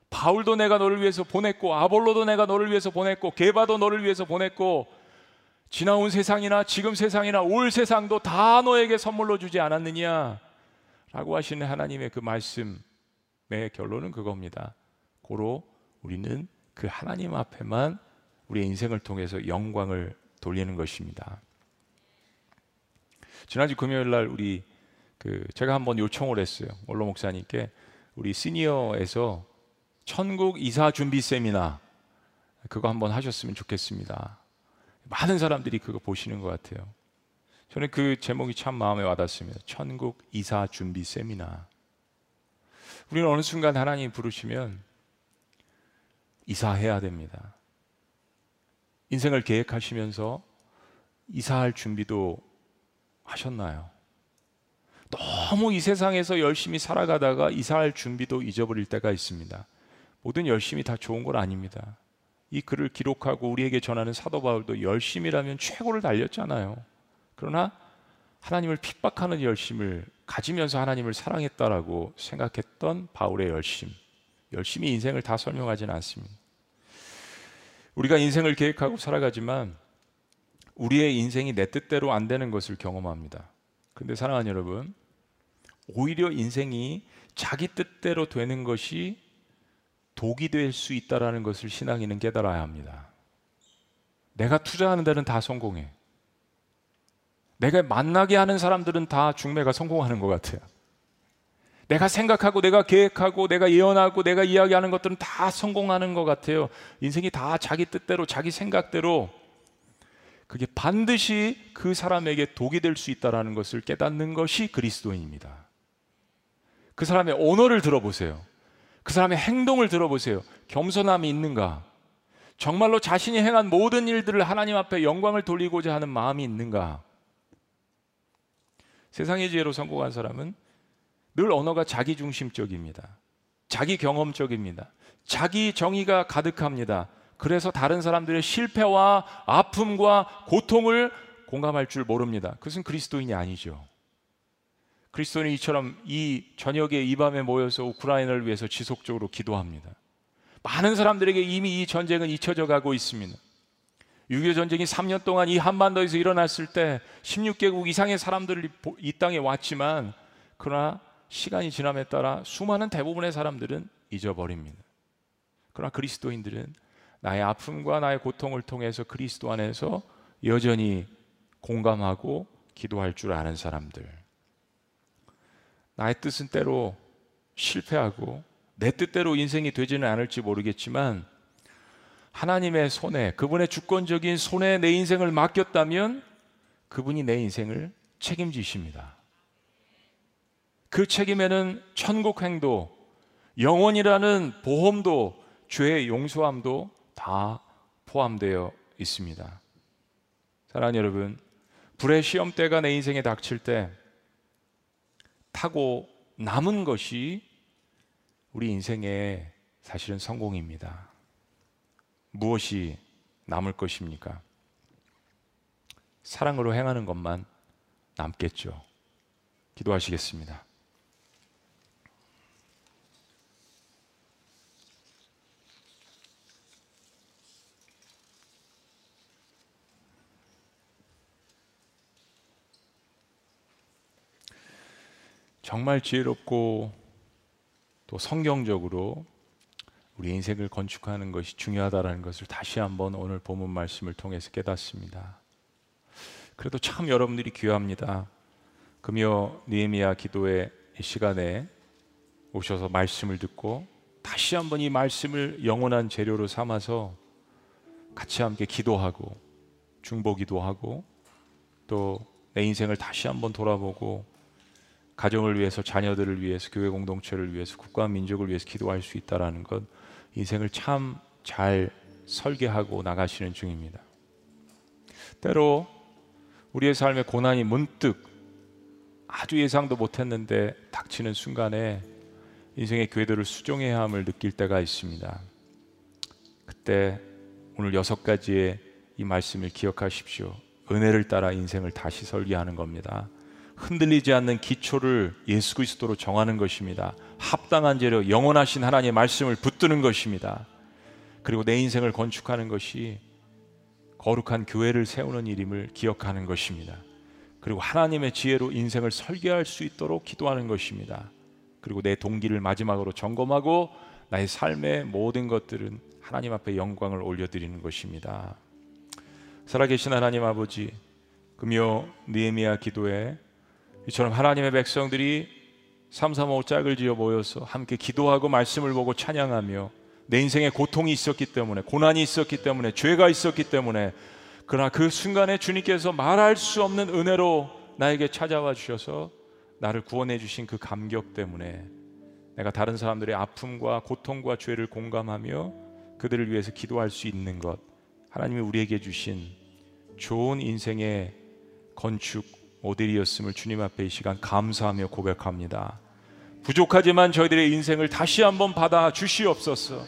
바울도 내가 너를 위해서 보냈고, 아볼로도 내가 너를 위해서 보냈고, 게바도 너를 위해서 보냈고, 지나온 세상이나 지금 세상이나 올 세상도 다 너에게 선물로 주지 않았느냐? 라고 하시는 하나님의 그 말씀의 결론은 그겁니다. 고로 우리는 그 하나님 앞에만 우리의 인생을 통해서 영광을 돌리는 것입니다. 지난주 금요일 날 우리 그 제가 한번 요청을 했어요. 원로 목사님께 우리 시니어에서 천국 이사 준비 세미나 그거 한번 하셨으면 좋겠습니다. 많은 사람들이 그거 보시는 것 같아요. 저는 그 제목이 참 마음에 와닿습니다. 천국 이사 준비 세미나. 우리는 어느 순간 하나님 부르시면 이사해야 됩니다. 인생을 계획하시면서 이사할 준비도 하셨나요? 너무 이 세상에서 열심히 살아가다가 이사할 준비도 잊어버릴 때가 있습니다. 모든 열심이 다 좋은 건 아닙니다. 이 글을 기록하고 우리에게 전하는 사도 바울도 열심이라면 최고를 달렸잖아요. 그러나 하나님을 핍박하는 열심을 가지면서 하나님을 사랑했다라고 생각했던 바울의 열심. 열심히 인생을 다 설명하지는 않습니다. 우리가 인생을 계획하고 살아가지만 우리의 인생이 내 뜻대로 안 되는 것을 경험합니다. 근데 사랑하는 여러분, 오히려 인생이 자기 뜻대로 되는 것이 독이 될 수 있다라는 것을 신앙인은 깨달아야 합니다. 내가 투자하는 데는 다 성공해. 내가 만나게 하는 사람들은 다 중매가 성공하는 것 같아요. 내가 생각하고 내가 계획하고 내가 예언하고 내가 이야기하는 것들은 다 성공하는 것 같아요. 인생이 다 자기 뜻대로 자기 생각대로 그게 반드시 그 사람에게 독이 될 수 있다라는 것을 깨닫는 것이 그리스도인입니다. 그 사람의 언어를 들어보세요. 그 사람의 행동을 들어보세요. 겸손함이 있는가? 정말로 자신이 행한 모든 일들을 하나님 앞에 영광을 돌리고자 하는 마음이 있는가? 세상의 지혜로 성공한 사람은 늘 언어가 자기 중심적입니다. 자기 경험적입니다. 자기 정의가 가득합니다. 그래서 다른 사람들의 실패와 아픔과 고통을 공감할 줄 모릅니다. 그것은 그리스도인이 아니죠. 그리스도인이 이처럼 이 저녁에 이 밤에 모여서 우크라이나를 위해서 지속적으로 기도합니다. 많은 사람들에게 이미 이 전쟁은 잊혀져 가고 있습니다. 6.25 전쟁이 3년 동안 이 한반도에서 일어났을 때 16개국 이상의 사람들이 이 땅에 왔지만 그러나 시간이 지남에 따라 수많은 대부분의 사람들은 잊어버립니다. 그러나 그리스도인들은 나의 아픔과 나의 고통을 통해서 그리스도 안에서 여전히 공감하고 기도할 줄 아는 사람들. 나의 뜻은 때로 실패하고 내 뜻대로 인생이 되지는 않을지 모르겠지만 하나님의 손에 그분의 주권적인 손에 내 인생을 맡겼다면 그분이 내 인생을 책임지십니다. 그 책임에는 천국 행도, 영원이라는 보험도, 죄의 용서함도 다 포함되어 있습니다. 사랑하는 여러분, 불의 시험대가 내 인생에 닥칠 때 타고 남은 것이 우리 인생의 사실은 성공입니다. 무엇이 남을 것입니까? 사랑으로 행하는 것만 남겠죠. 기도하시겠습니다. 정말 지혜롭고 또 성경적으로 우리 인생을 건축하는 것이 중요하다는 것을 다시 한번 오늘 본문 말씀을 통해서 깨닫습니다. 그래도 참 여러분들이 귀합니다. 금요 니에미야 기도의 시간에 오셔서 말씀을 듣고 다시 한번 이 말씀을 영원한 재료로 삼아서 같이 함께 기도하고 중보기도 하고 또 내 인생을 다시 한번 돌아보고 가정을 위해서 자녀들을 위해서 교회 공동체를 위해서 국가 민족을 위해서 기도할 수 있다라는 것 인생을 참 잘 설계하고 나가시는 중입니다. 때로 우리의 삶의 고난이 문득 아주 예상도 못했는데 닥치는 순간에 인생의 궤도를 수정해야 함을 느낄 때가 있습니다. 그때 오늘 여섯 가지의 이 말씀을 기억하십시오. 은혜를 따라 인생을 다시 설계하는 겁니다. 흔들리지 않는 기초를 예수 그리스도로 정하는 것입니다. 합당한 재료 영원하신 하나님의 말씀을 붙드는 것입니다. 그리고 내 인생을 건축하는 것이 거룩한 교회를 세우는 일임을 기억하는 것입니다. 그리고 하나님의 지혜로 인생을 설계할 수 있도록 기도하는 것입니다. 그리고 내 동기를 마지막으로 점검하고 나의 삶의 모든 것들은 하나님 앞에 영광을 올려드리는 것입니다. 살아계신 하나님 아버지, 금요 니에미아 기도에 이처럼 하나님의 백성들이 삼삼오 짝을 지어 모여서 함께 기도하고 말씀을 보고 찬양하며 내 인생에 고통이 있었기 때문에 고난이 있었기 때문에 죄가 있었기 때문에 그러나 그 순간에 주님께서 말할 수 없는 은혜로 나에게 찾아와 주셔서 나를 구원해 주신 그 감격 때문에 내가 다른 사람들의 아픔과 고통과 죄를 공감하며 그들을 위해서 기도할 수 있는 것 하나님이 우리에게 주신 좋은 인생의 건축 모델이었음을 주님 앞에 이 시간 감사하며 고백합니다. 부족하지만 저희들의 인생을 다시 한번 받아 주시옵소서.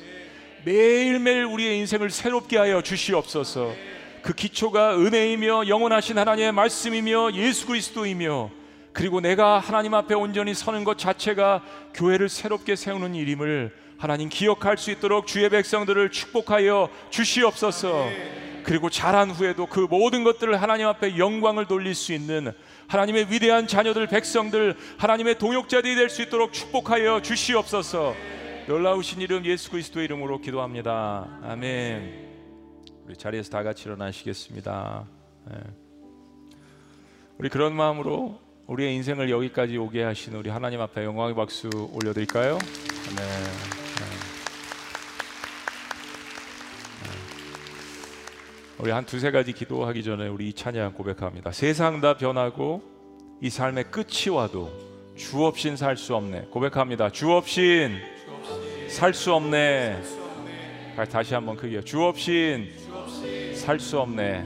매일매일 우리의 인생을 새롭게 하여 주시옵소서. 그 기초가 은혜이며 영원하신 하나님의 말씀이며 예수 그리스도이며 그리고 내가 하나님 앞에 온전히 서는 것 자체가 교회를 새롭게 세우는 일임을 하나님 기억할 수 있도록 주의 백성들을 축복하여 주시옵소서. 그리고 자란 후에도 그 모든 것들을 하나님 앞에 영광을 돌릴 수 있는 하나님의 위대한 자녀들 백성들 하나님의 동역자들이 될 수 있도록 축복하여 주시옵소서. 놀라우신 이름 예수 그리스도의 이름으로 기도합니다. 아멘. 우리 자리에서 다 같이 일어나시겠습니다. 네. 우리 그런 마음으로 우리의 인생을 여기까지 오게 하신 우리 하나님 앞에 영광의 박수 올려드릴까요? 네. 우리 한 두세 가지 기도하기 전에 우리 이 찬양 고백합니다. 세상 다 변하고 이 삶의 끝이 와도 주 없인 살 수 없네. 고백합니다. 주 없인 살 수 없네. 다시 한번 크게 주 없인 살 수 없네.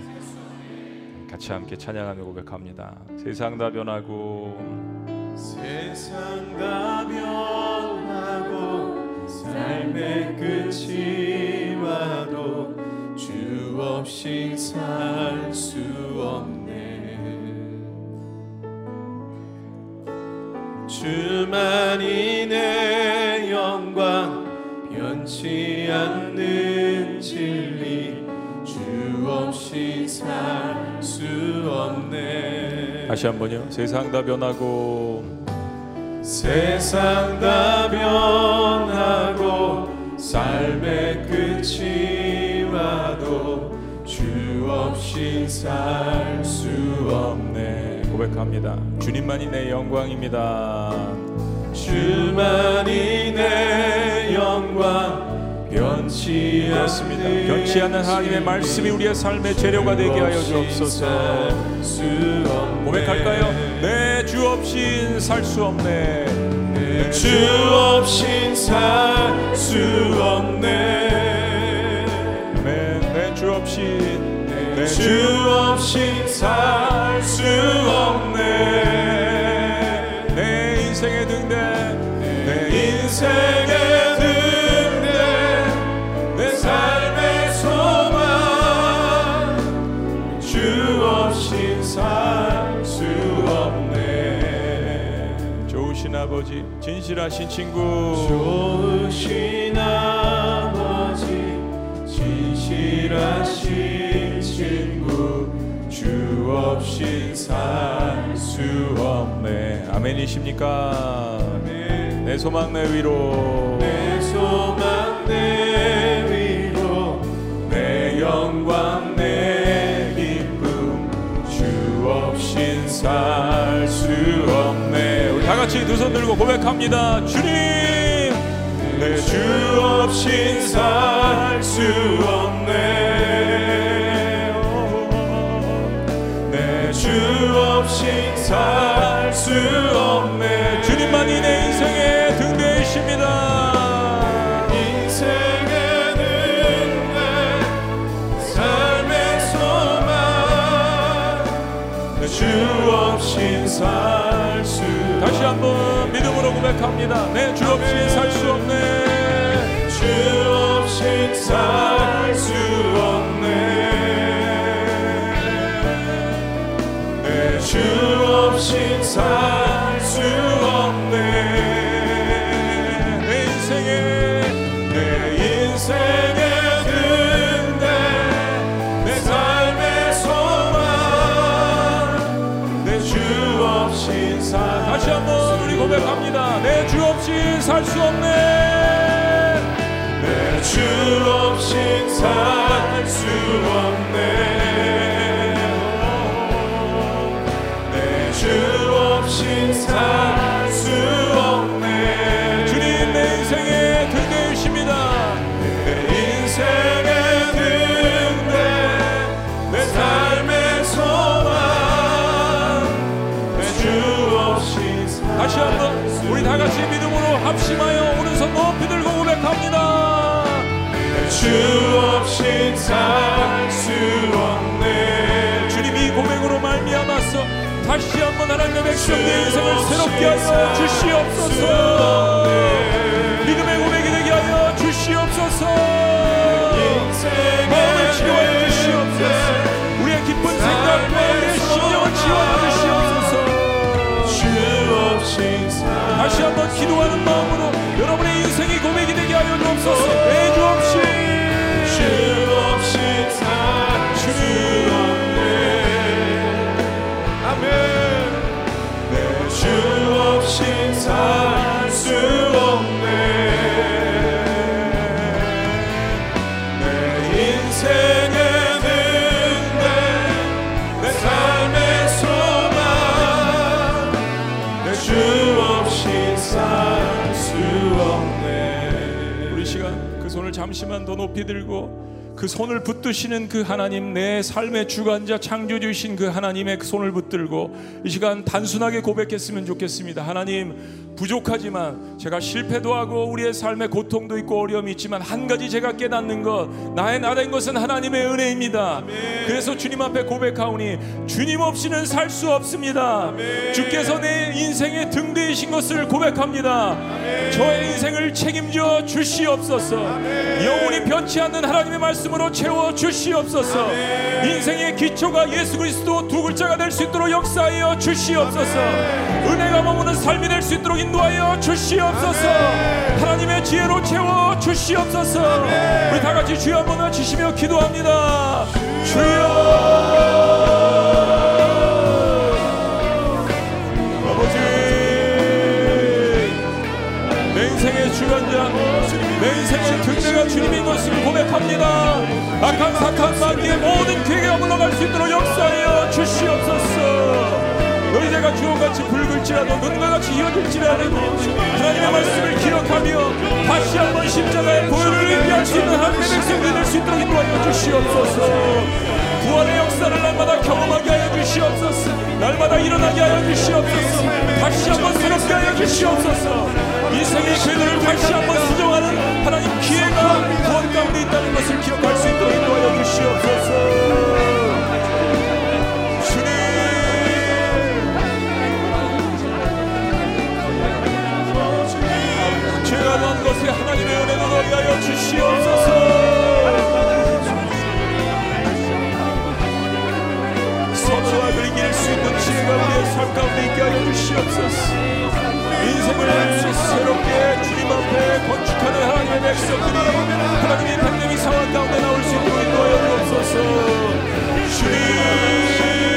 같이 함께 찬양하며 고백합니다. 세상 다 변하고 세상 다 변하고 삶의 끝이 와도 주 없이 살 수 없네 주만이 내 영광 변치 않는 진리 주 없이 살 수 없네 다시 한 번요. 세상 다 변하고 세상 다 변 없이 살 수 없네 고백합니다. 주님만이 내 영광입니다. 주만이 내 영광 변치. 않는 변치 않는 하나님의 말씀이 우리의 삶의 재료가 되게 하여 주옵소서. 고백할까요? 내 주 없인 살 수 없네. 주 없인 살 수 없네 주 없인 살수 없네. 내 인생의 등대 내 인생의 등대 내 삶의 소망. 주 없인 살수 없네. 좋으신 아버지 진실하신 친구. 좋으신 아버지 진실하신 없인 살수 없네. 아멘이십니까? 내 소망 내 위로. 내 소망 내 위로. 내 영광 내 기쁨. 주 없인 살수 같이 두 손 들고 고백합니다. 주님, 내 주 없인 살 수 없네 살 수 없네 주님만이 내 인생의 등 되십니다. 인생에는 내 삶의 소망 내주 없인 살수 다시 한번 믿음으로 고백합니다. 내 주 없이 살수 없네. 주 없인 살 합심하여 오른손 높이 들고 고백합니다. 주 없인 살수 없네 주님 이 고백으로 말미암아서 다시 한번 하나님의 백성의 인생을 새롭게 하여 주시옵소서. 믿음의 고백이 되게 하여 주시옵소서. 마음을 치료하여 주시옵소서. 우리의 기쁜 생각과 우리의 심령을 치유하여 주시옵소서. 주살 다시 한번 기도하는 마음으로 여러분의 인생이 고백이 되게 하여 주옵소서. 내주 없이 주 잠시만 더 높이 들고 그 손을 붙드시는 그 하나님 내 삶의 주관자 창조주신 그 하나님의 그 손을 붙들고 이 시간 단순하게 고백했으면 좋겠습니다. 하나님 부족하지만 제가 실패도 하고 우리의 삶에 고통도 있고 어려움이 있지만 한 가지 제가 깨닫는 것 나의 나된 것은 하나님의 은혜입니다. 그래서 주님 앞에 고백하오니 주님 없이는 살 수 없습니다. 주께서 내 인생의 등대이신 것을 고백합니다. 저의 인생을 책임져 주시옵소서. 영원히 변치 않는 하나님의 말씀 으로 채워 주시옵소서. 인생의 기초가 예수 그리스도 두 글자가 될 수 있도록 역사하여 주시옵소서. 은혜가 머무는 삶이 될 수 있도록 인도하여 주시옵소서. 하나님의 지혜로 채워 주시옵소서. 우리 다 같이 주여 한번 외치시며 기도합니다. 주여. 아버지 내 인생의 주관자 내 인생의 등대가 주님인 것을 고백합니다. 악한 사탄 마귀의 모든 계획에 물러갈 수 있도록 역사하여 주시옵소서. 너희 제가 주홍같이 붉을지라도 눈과 같이 이어질지라도 하나님의 말씀을 기억하며 다시 한번 십자가의 보혈을 의미할 수 있는 하나님의 백성들이 될수 있도록 인도하여 주시옵소서. 부활의 역사를 날마다 경험하게 하여 주시옵소서. 날마다 일어나게 하여 주시옵소서. 다시 한번 새롭게 하여 주시옵소서 인생의 궤도를 다시 한번 수정하는 하나님 기회가 구원 가운데 있다는 것을 기억할 수 있도록 인도하여 주시옵소서. 주님! 죄가 난 것에 하나님의 은혜를 더하여 주시옵소서. 선우와 그리길 수 있는 지혜가 우리의 삶 가운데 있게 하여 주시옵소서 인생을 새롭게 주님 앞에 건축하는 하나님의 백성들이 하나님의 pandemic 상황 가운데 나올 수 있도록 인도하여 주옵소서. 주님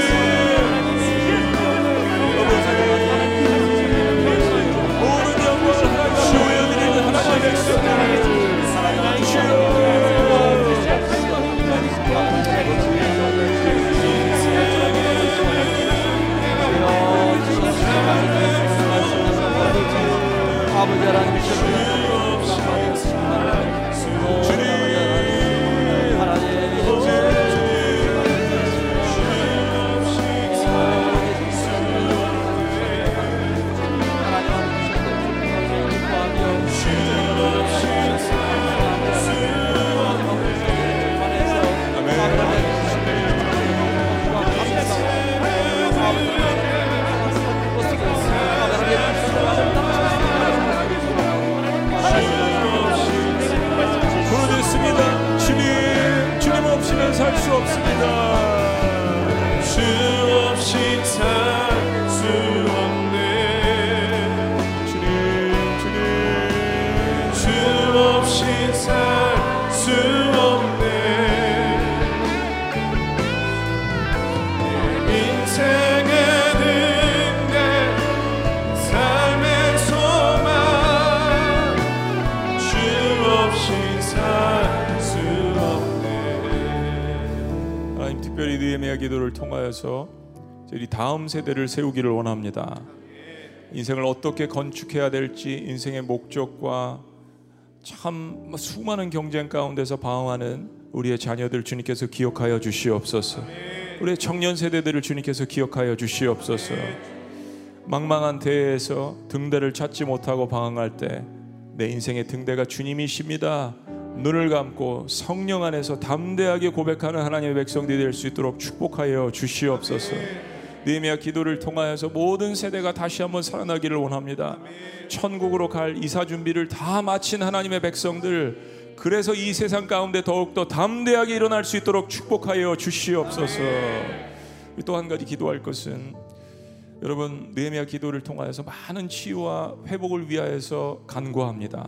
세대를 세우기를 원합니다. 인생을 어떻게 건축해야 될지 인생의 목적과 참 수많은 경쟁 가운데서 방황하는 우리의 자녀들 주님께서 기억하여 주시옵소서. 우리의 청년 세대들을 주님께서 기억하여 주시옵소서. 망망한 대에서 등대를 찾지 못하고 방황할 때 내 인생의 등대가 주님이십니다. 눈을 감고 성령 안에서 담대하게 고백하는 하나님의 백성들이 될 수 있도록 축복하여 주시옵소서. 느헤미야 기도를 통하여서 모든 세대가 다시 한번 살아나기를 원합니다. 천국으로 갈 이사 준비를 다 마친 하나님의 백성들 그래서 이 세상 가운데 더욱더 담대하게 일어날 수 있도록 축복하여 주시옵소서. 또 한 가지 기도할 것은 여러분 느헤미야 기도를 통하여서 많은 치유와 회복을 위하여서 간구합니다.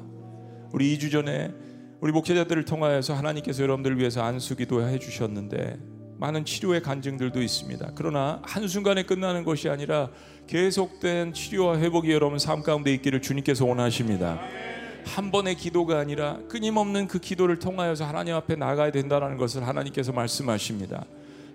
우리 2주 전에 우리 목회자들을 통하여서 하나님께서 여러분들을 위해서 안수기도 해 주셨는데 많은 치료의 간증들도 있습니다. 그러나 한순간에 끝나는 것이 아니라 계속된 치료와 회복이 여러분 삶 가운데 있기를 주님께서 원하십니다. 한 번의 기도가 아니라 끊임없는 그 기도를 통하여서 하나님 앞에 나가야 된다는 것을 하나님께서 말씀하십니다.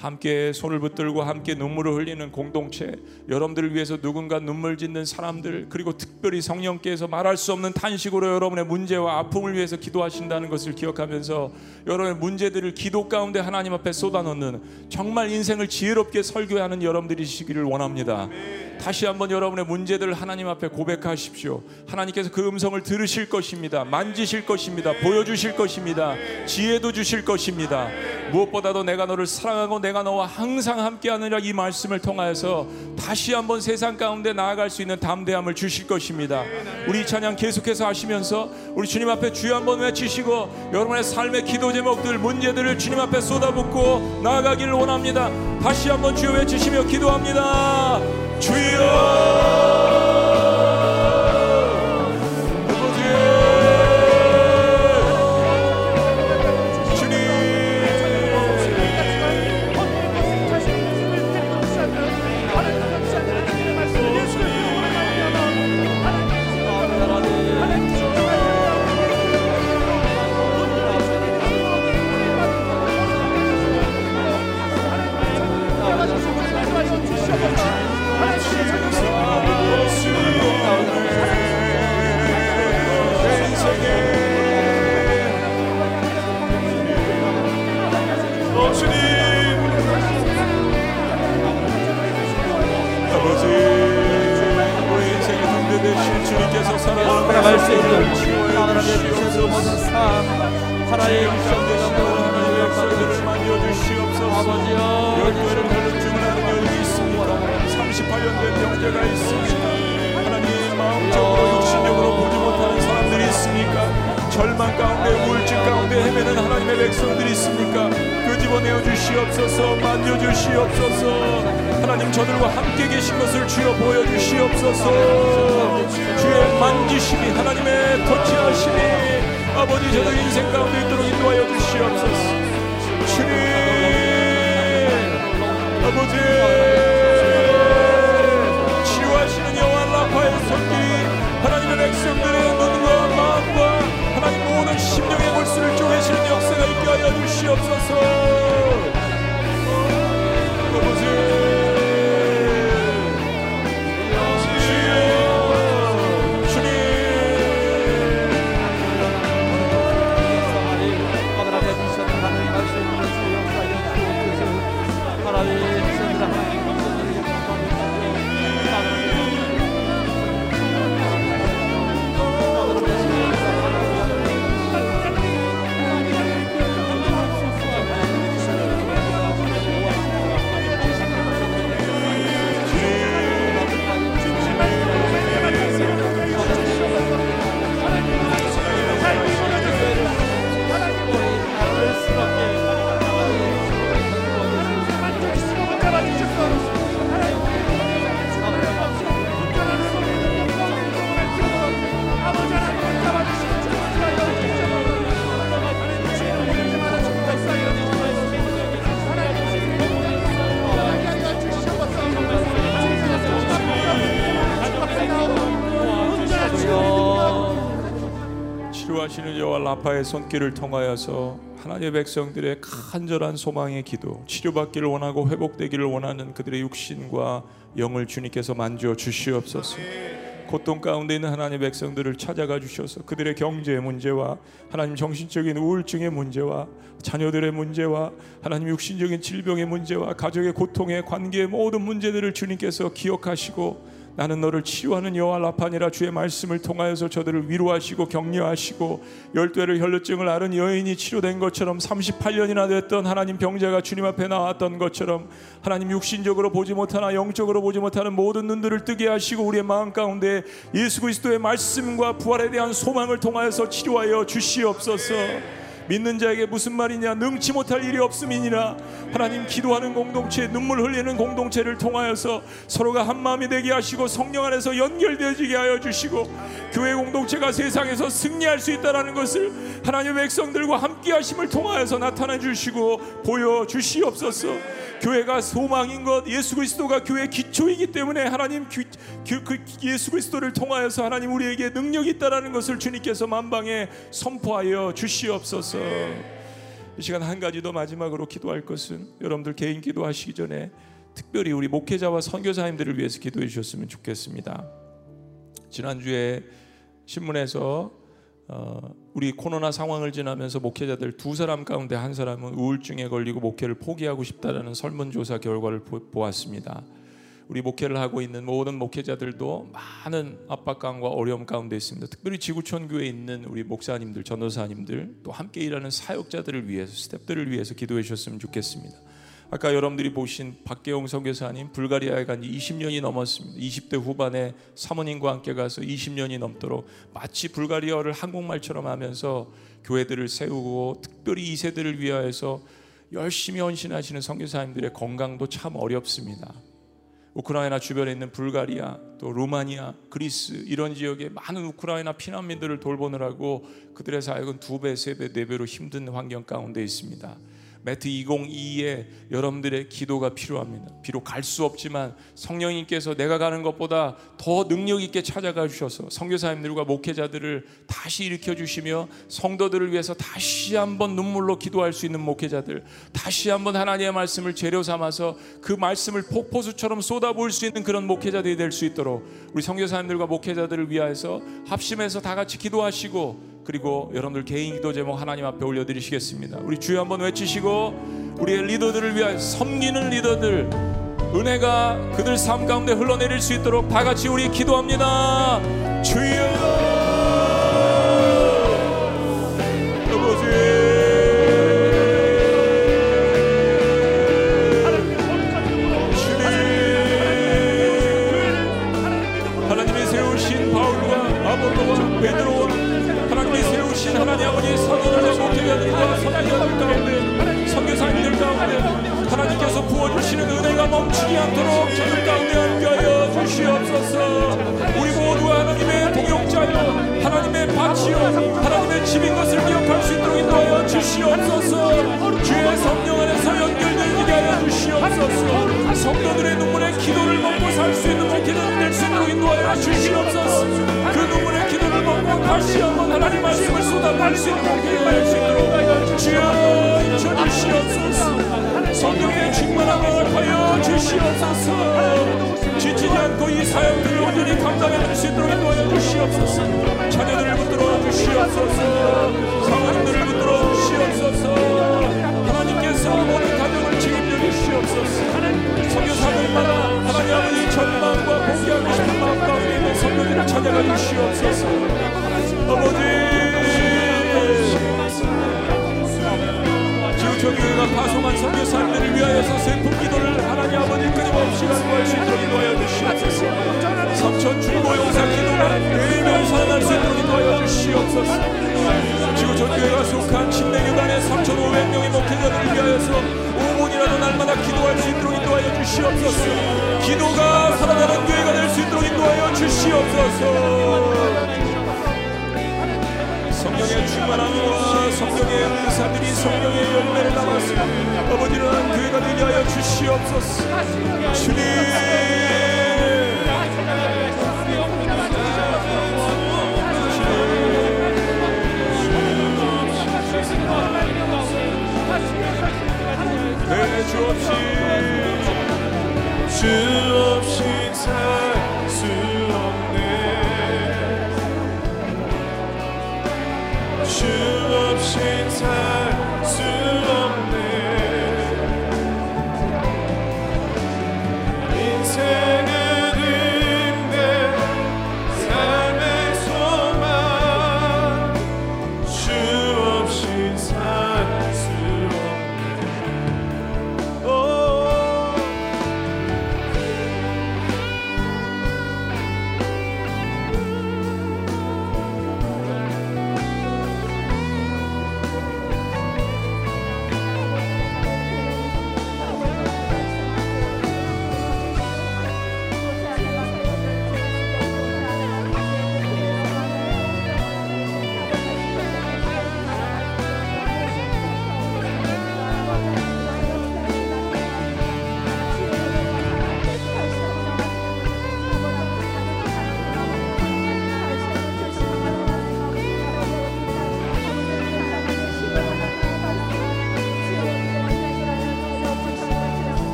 함께 손을 붙들고 함께 눈물을 흘리는 공동체 여러분들을 위해서 누군가 눈물 짓는 사람들 그리고 특별히 성령께서 말할 수 없는 탄식으로 여러분의 문제와 아픔을 위해서 기도하신다는 것을 기억하면서 여러분의 문제들을 기도 가운데 하나님 앞에 쏟아놓는 정말 인생을 지혜롭게 설교하는 여러분들이시기를 원합니다. 다시 한번 여러분의 문제들을 하나님 앞에 고백하십시오. 하나님께서 그 음성을 들으실 것입니다. 만지실 것입니다. 보여주실 것입니다. 지혜도 주실 것입니다. 무엇보다도 내가 너를 사랑하고 내가 너와 항상 함께하느라 이 말씀을 통하여서 다시 한번 세상 가운데 나아갈 수 있는 담대함을 주실 것입니다. 우리 이 찬양 계속해서 하시면서 우리 주님 앞에 주여 한번 외치시고 여러분의 삶의 기도 제목들 문제들을 주님 앞에 쏟아붓고 나아가기를 원합니다. 다시 한번 주여 외치시며 기도합니다. 주여 나님의 미션대로 하나님의 백성들을 역사들을 만져주시옵소서 아버지여 열매를 맺는 중하는 여인이 있습니다 38년 된 병자가 있습니다 하나님 마음적으로 육신적으로 보지 못하는 사람들이 있습니까 절망 가운데 우울증 가운데 헤매는 하나님의 백성들이 있습니까? 그 집어내어 주시옵소서 만져 주시옵소서 하나님 저들과 함께 계신 것을 주여 보여 주시옵소서. 주의 만지심이 하나님의 터치하심이 아버지 저들 인생 가운데 있도록 인도하여 주시옵소서. 주님! 아버지! 치유하시는 여호와 라파의 손길이 하나님의 백성들의 눈과 마음과 하나님 모든 심령의 골수를 쪼개시는 역사가 있게 하여 주시옵소서. 아버지 여호와 라파의 손길을 통하여서 하나님의 백성들의 간절한 소망의 기도, 치료받기를 원하고 회복되기를 원하는 그들의 육신과 영을 주님께서 만져 주시옵소서. 고통 가운데 있는 하나님의 백성들을 찾아가 주셔서 그들의 경제의 문제와 하나님 정신적인 우울증의 문제와 자녀들의 문제와 하나님 육신적인 질병의 문제와 가족의 고통의 관계의 모든 문제들을 주님께서 기억하시고 나는 너를 치유하는 여호와 라파니라 주의 말씀을 통하여서 저들을 위로하시고 격려하시고 열두해를 혈루증을 앓은 여인이 치료된 것처럼 38년이나 됐던 하나님 병자가 주님 앞에 나왔던 것처럼 하나님 육신적으로 보지 못하나 영적으로 보지 못하는 모든 눈들을 뜨게 하시고 우리의 마음 가운데 예수 그리스도의 말씀과 부활에 대한 소망을 통하여서 치료하여 주시옵소서. 믿는 자에게 무슨 말이냐? 능치 못할 일이 없음이니라. 하나님 기도하는 공동체 눈물 흘리는 공동체를 통하여서 서로가 한 마음이 되게 하시고 성령 안에서 연결되어지게 하여 주시고 교회 공동체가 세상에서 승리할 수 있다라는 것을 하나님의 백성들과 함께 하심을 통하여서 나타내 주시고 보여 주시옵소서. 교회가 소망인 것 예수 그리스도가 교회 기초이기 때문에 하나님 그 예수 그리스도를 통하여서 하나님 우리에게 능력이 있다라는 것을 주님께서 만방에 선포하여 주시옵소서 이 시간 한 가지 더 마지막으로 기도할 것은 여러분들 개인 기도하시기 전에 특별히 우리 목회자와 선교사님들을 위해서 기도해 주셨으면 좋겠습니다 지난주에 신문에서 어, 우리 코로나 상황을 지나면서 목회자들 두 사람 가운데 한 사람은 우울증에 걸리고 목회를 포기하고 싶다라는 설문조사 결과를 보, 보았습니다. 우리 목회를 하고 있는 모든 목회자들도 많은 압박감과 어려움 가운데 있습니다. 특별히 지구촌 교회에 있는 우리 목사님들, 전도사님들, 또 함께 일하는 사역자들을 위해서 스탭들을 위해서 기도해 주셨으면 좋겠습니다. 아까 여러분들이 보신 박계홍 선교사님 불가리아에 간지 20년이 넘었습니다. 20대 후반에 사모님과 함께 가서 20년이 넘도록 마치 불가리아를 한국말처럼 하면서 교회들을 세우고 특별히 2세들을 위하여서 열심히 헌신하시는 선교사님들의 건강도 참 어렵습니다. 우크라이나 주변에 있는 불가리아, 또 루마니아, 그리스 이런 지역에 많은 우크라이나 피난민들을 돌보느라고 그들의 사역은 두 배, 세 배, 네 배로 힘든 환경 가운데 있습니다. 매트 2022에 여러분들의 기도가 필요합니다. 비록 갈 수 없지만 성령님께서 내가 가는 것보다 더 능력 있게 찾아가 주셔서 선교사님들과 목회자들을 다시 일으켜 주시며 성도들을 위해서 다시 한번 눈물로 기도할 수 있는 목회자들, 다시 한번 하나님의 말씀을 재료 삼아서 그 말씀을 폭포수처럼 쏟아부을 수 있는 그런 목회자들이 될 수 있도록 우리 선교사님들과 목회자들을 위하여서 합심해서 다 같이 기도하시고 그리고 여러분들 개인 기도 제목 하나님 앞에 올려드리시겠습니다. 우리 주여 한번 외치시고 우리의 리더들을 위하여 섬기는 리더들 은혜가 그들 삶 가운데 흘러내릴 수 있도록 다 같이 우리 기도합니다. 주여 주시옵소서. 주의 성령 안에서 연결되게 하여 주시옵소서. 성도들의 눈물에 기도를 먹고 살 수 있는 목회자들 될수 있도록 인도하여 주시옵소서. 그 눈물의 기도를 먹고 다시 한번 하나님 말씀을 쏟아부을 수 있는 목회자가 될수 있도록 주여 인쳐주시옵소서. 성령의 충만함을 허여 주시옵소서. 지치지 않고 이 사역들을 온전히 감당해낼 수 있도록 인도하여 주시옵소서. 자녀들을 붙들어 주시옵소서 전망과 공개하고 싶은 마음 가운데 있는 선교들을 찾아가 주시옵소서. 아버지! 지구촌교회가 파송한 선교사님들을 위하여서 슬픈 기도를 하나님 아버지 끊임없이 간구할 수 있도록 인도하여 주시옵소서. 삼천 중고용사 기도가 매일매일 살아날 수 있도록 인도하여 주시옵소서. 지구촌교회가 속한 침례교단의 3,500명의 목회자들을 위하여서 5분이라도 날마다 기도할 수 있도록 인도하여 주시옵소서. 기도가 살아나는 교회가 될 수 있도록 인도하여 주시옵소서. 성령의 충만함과 성령의 은사들이 성령의 열매를 담았으며 아버지는 교회가 되게 하여 주시옵소서. 주님. 주 없이 주 없이 살 수 없네. 주 없이 살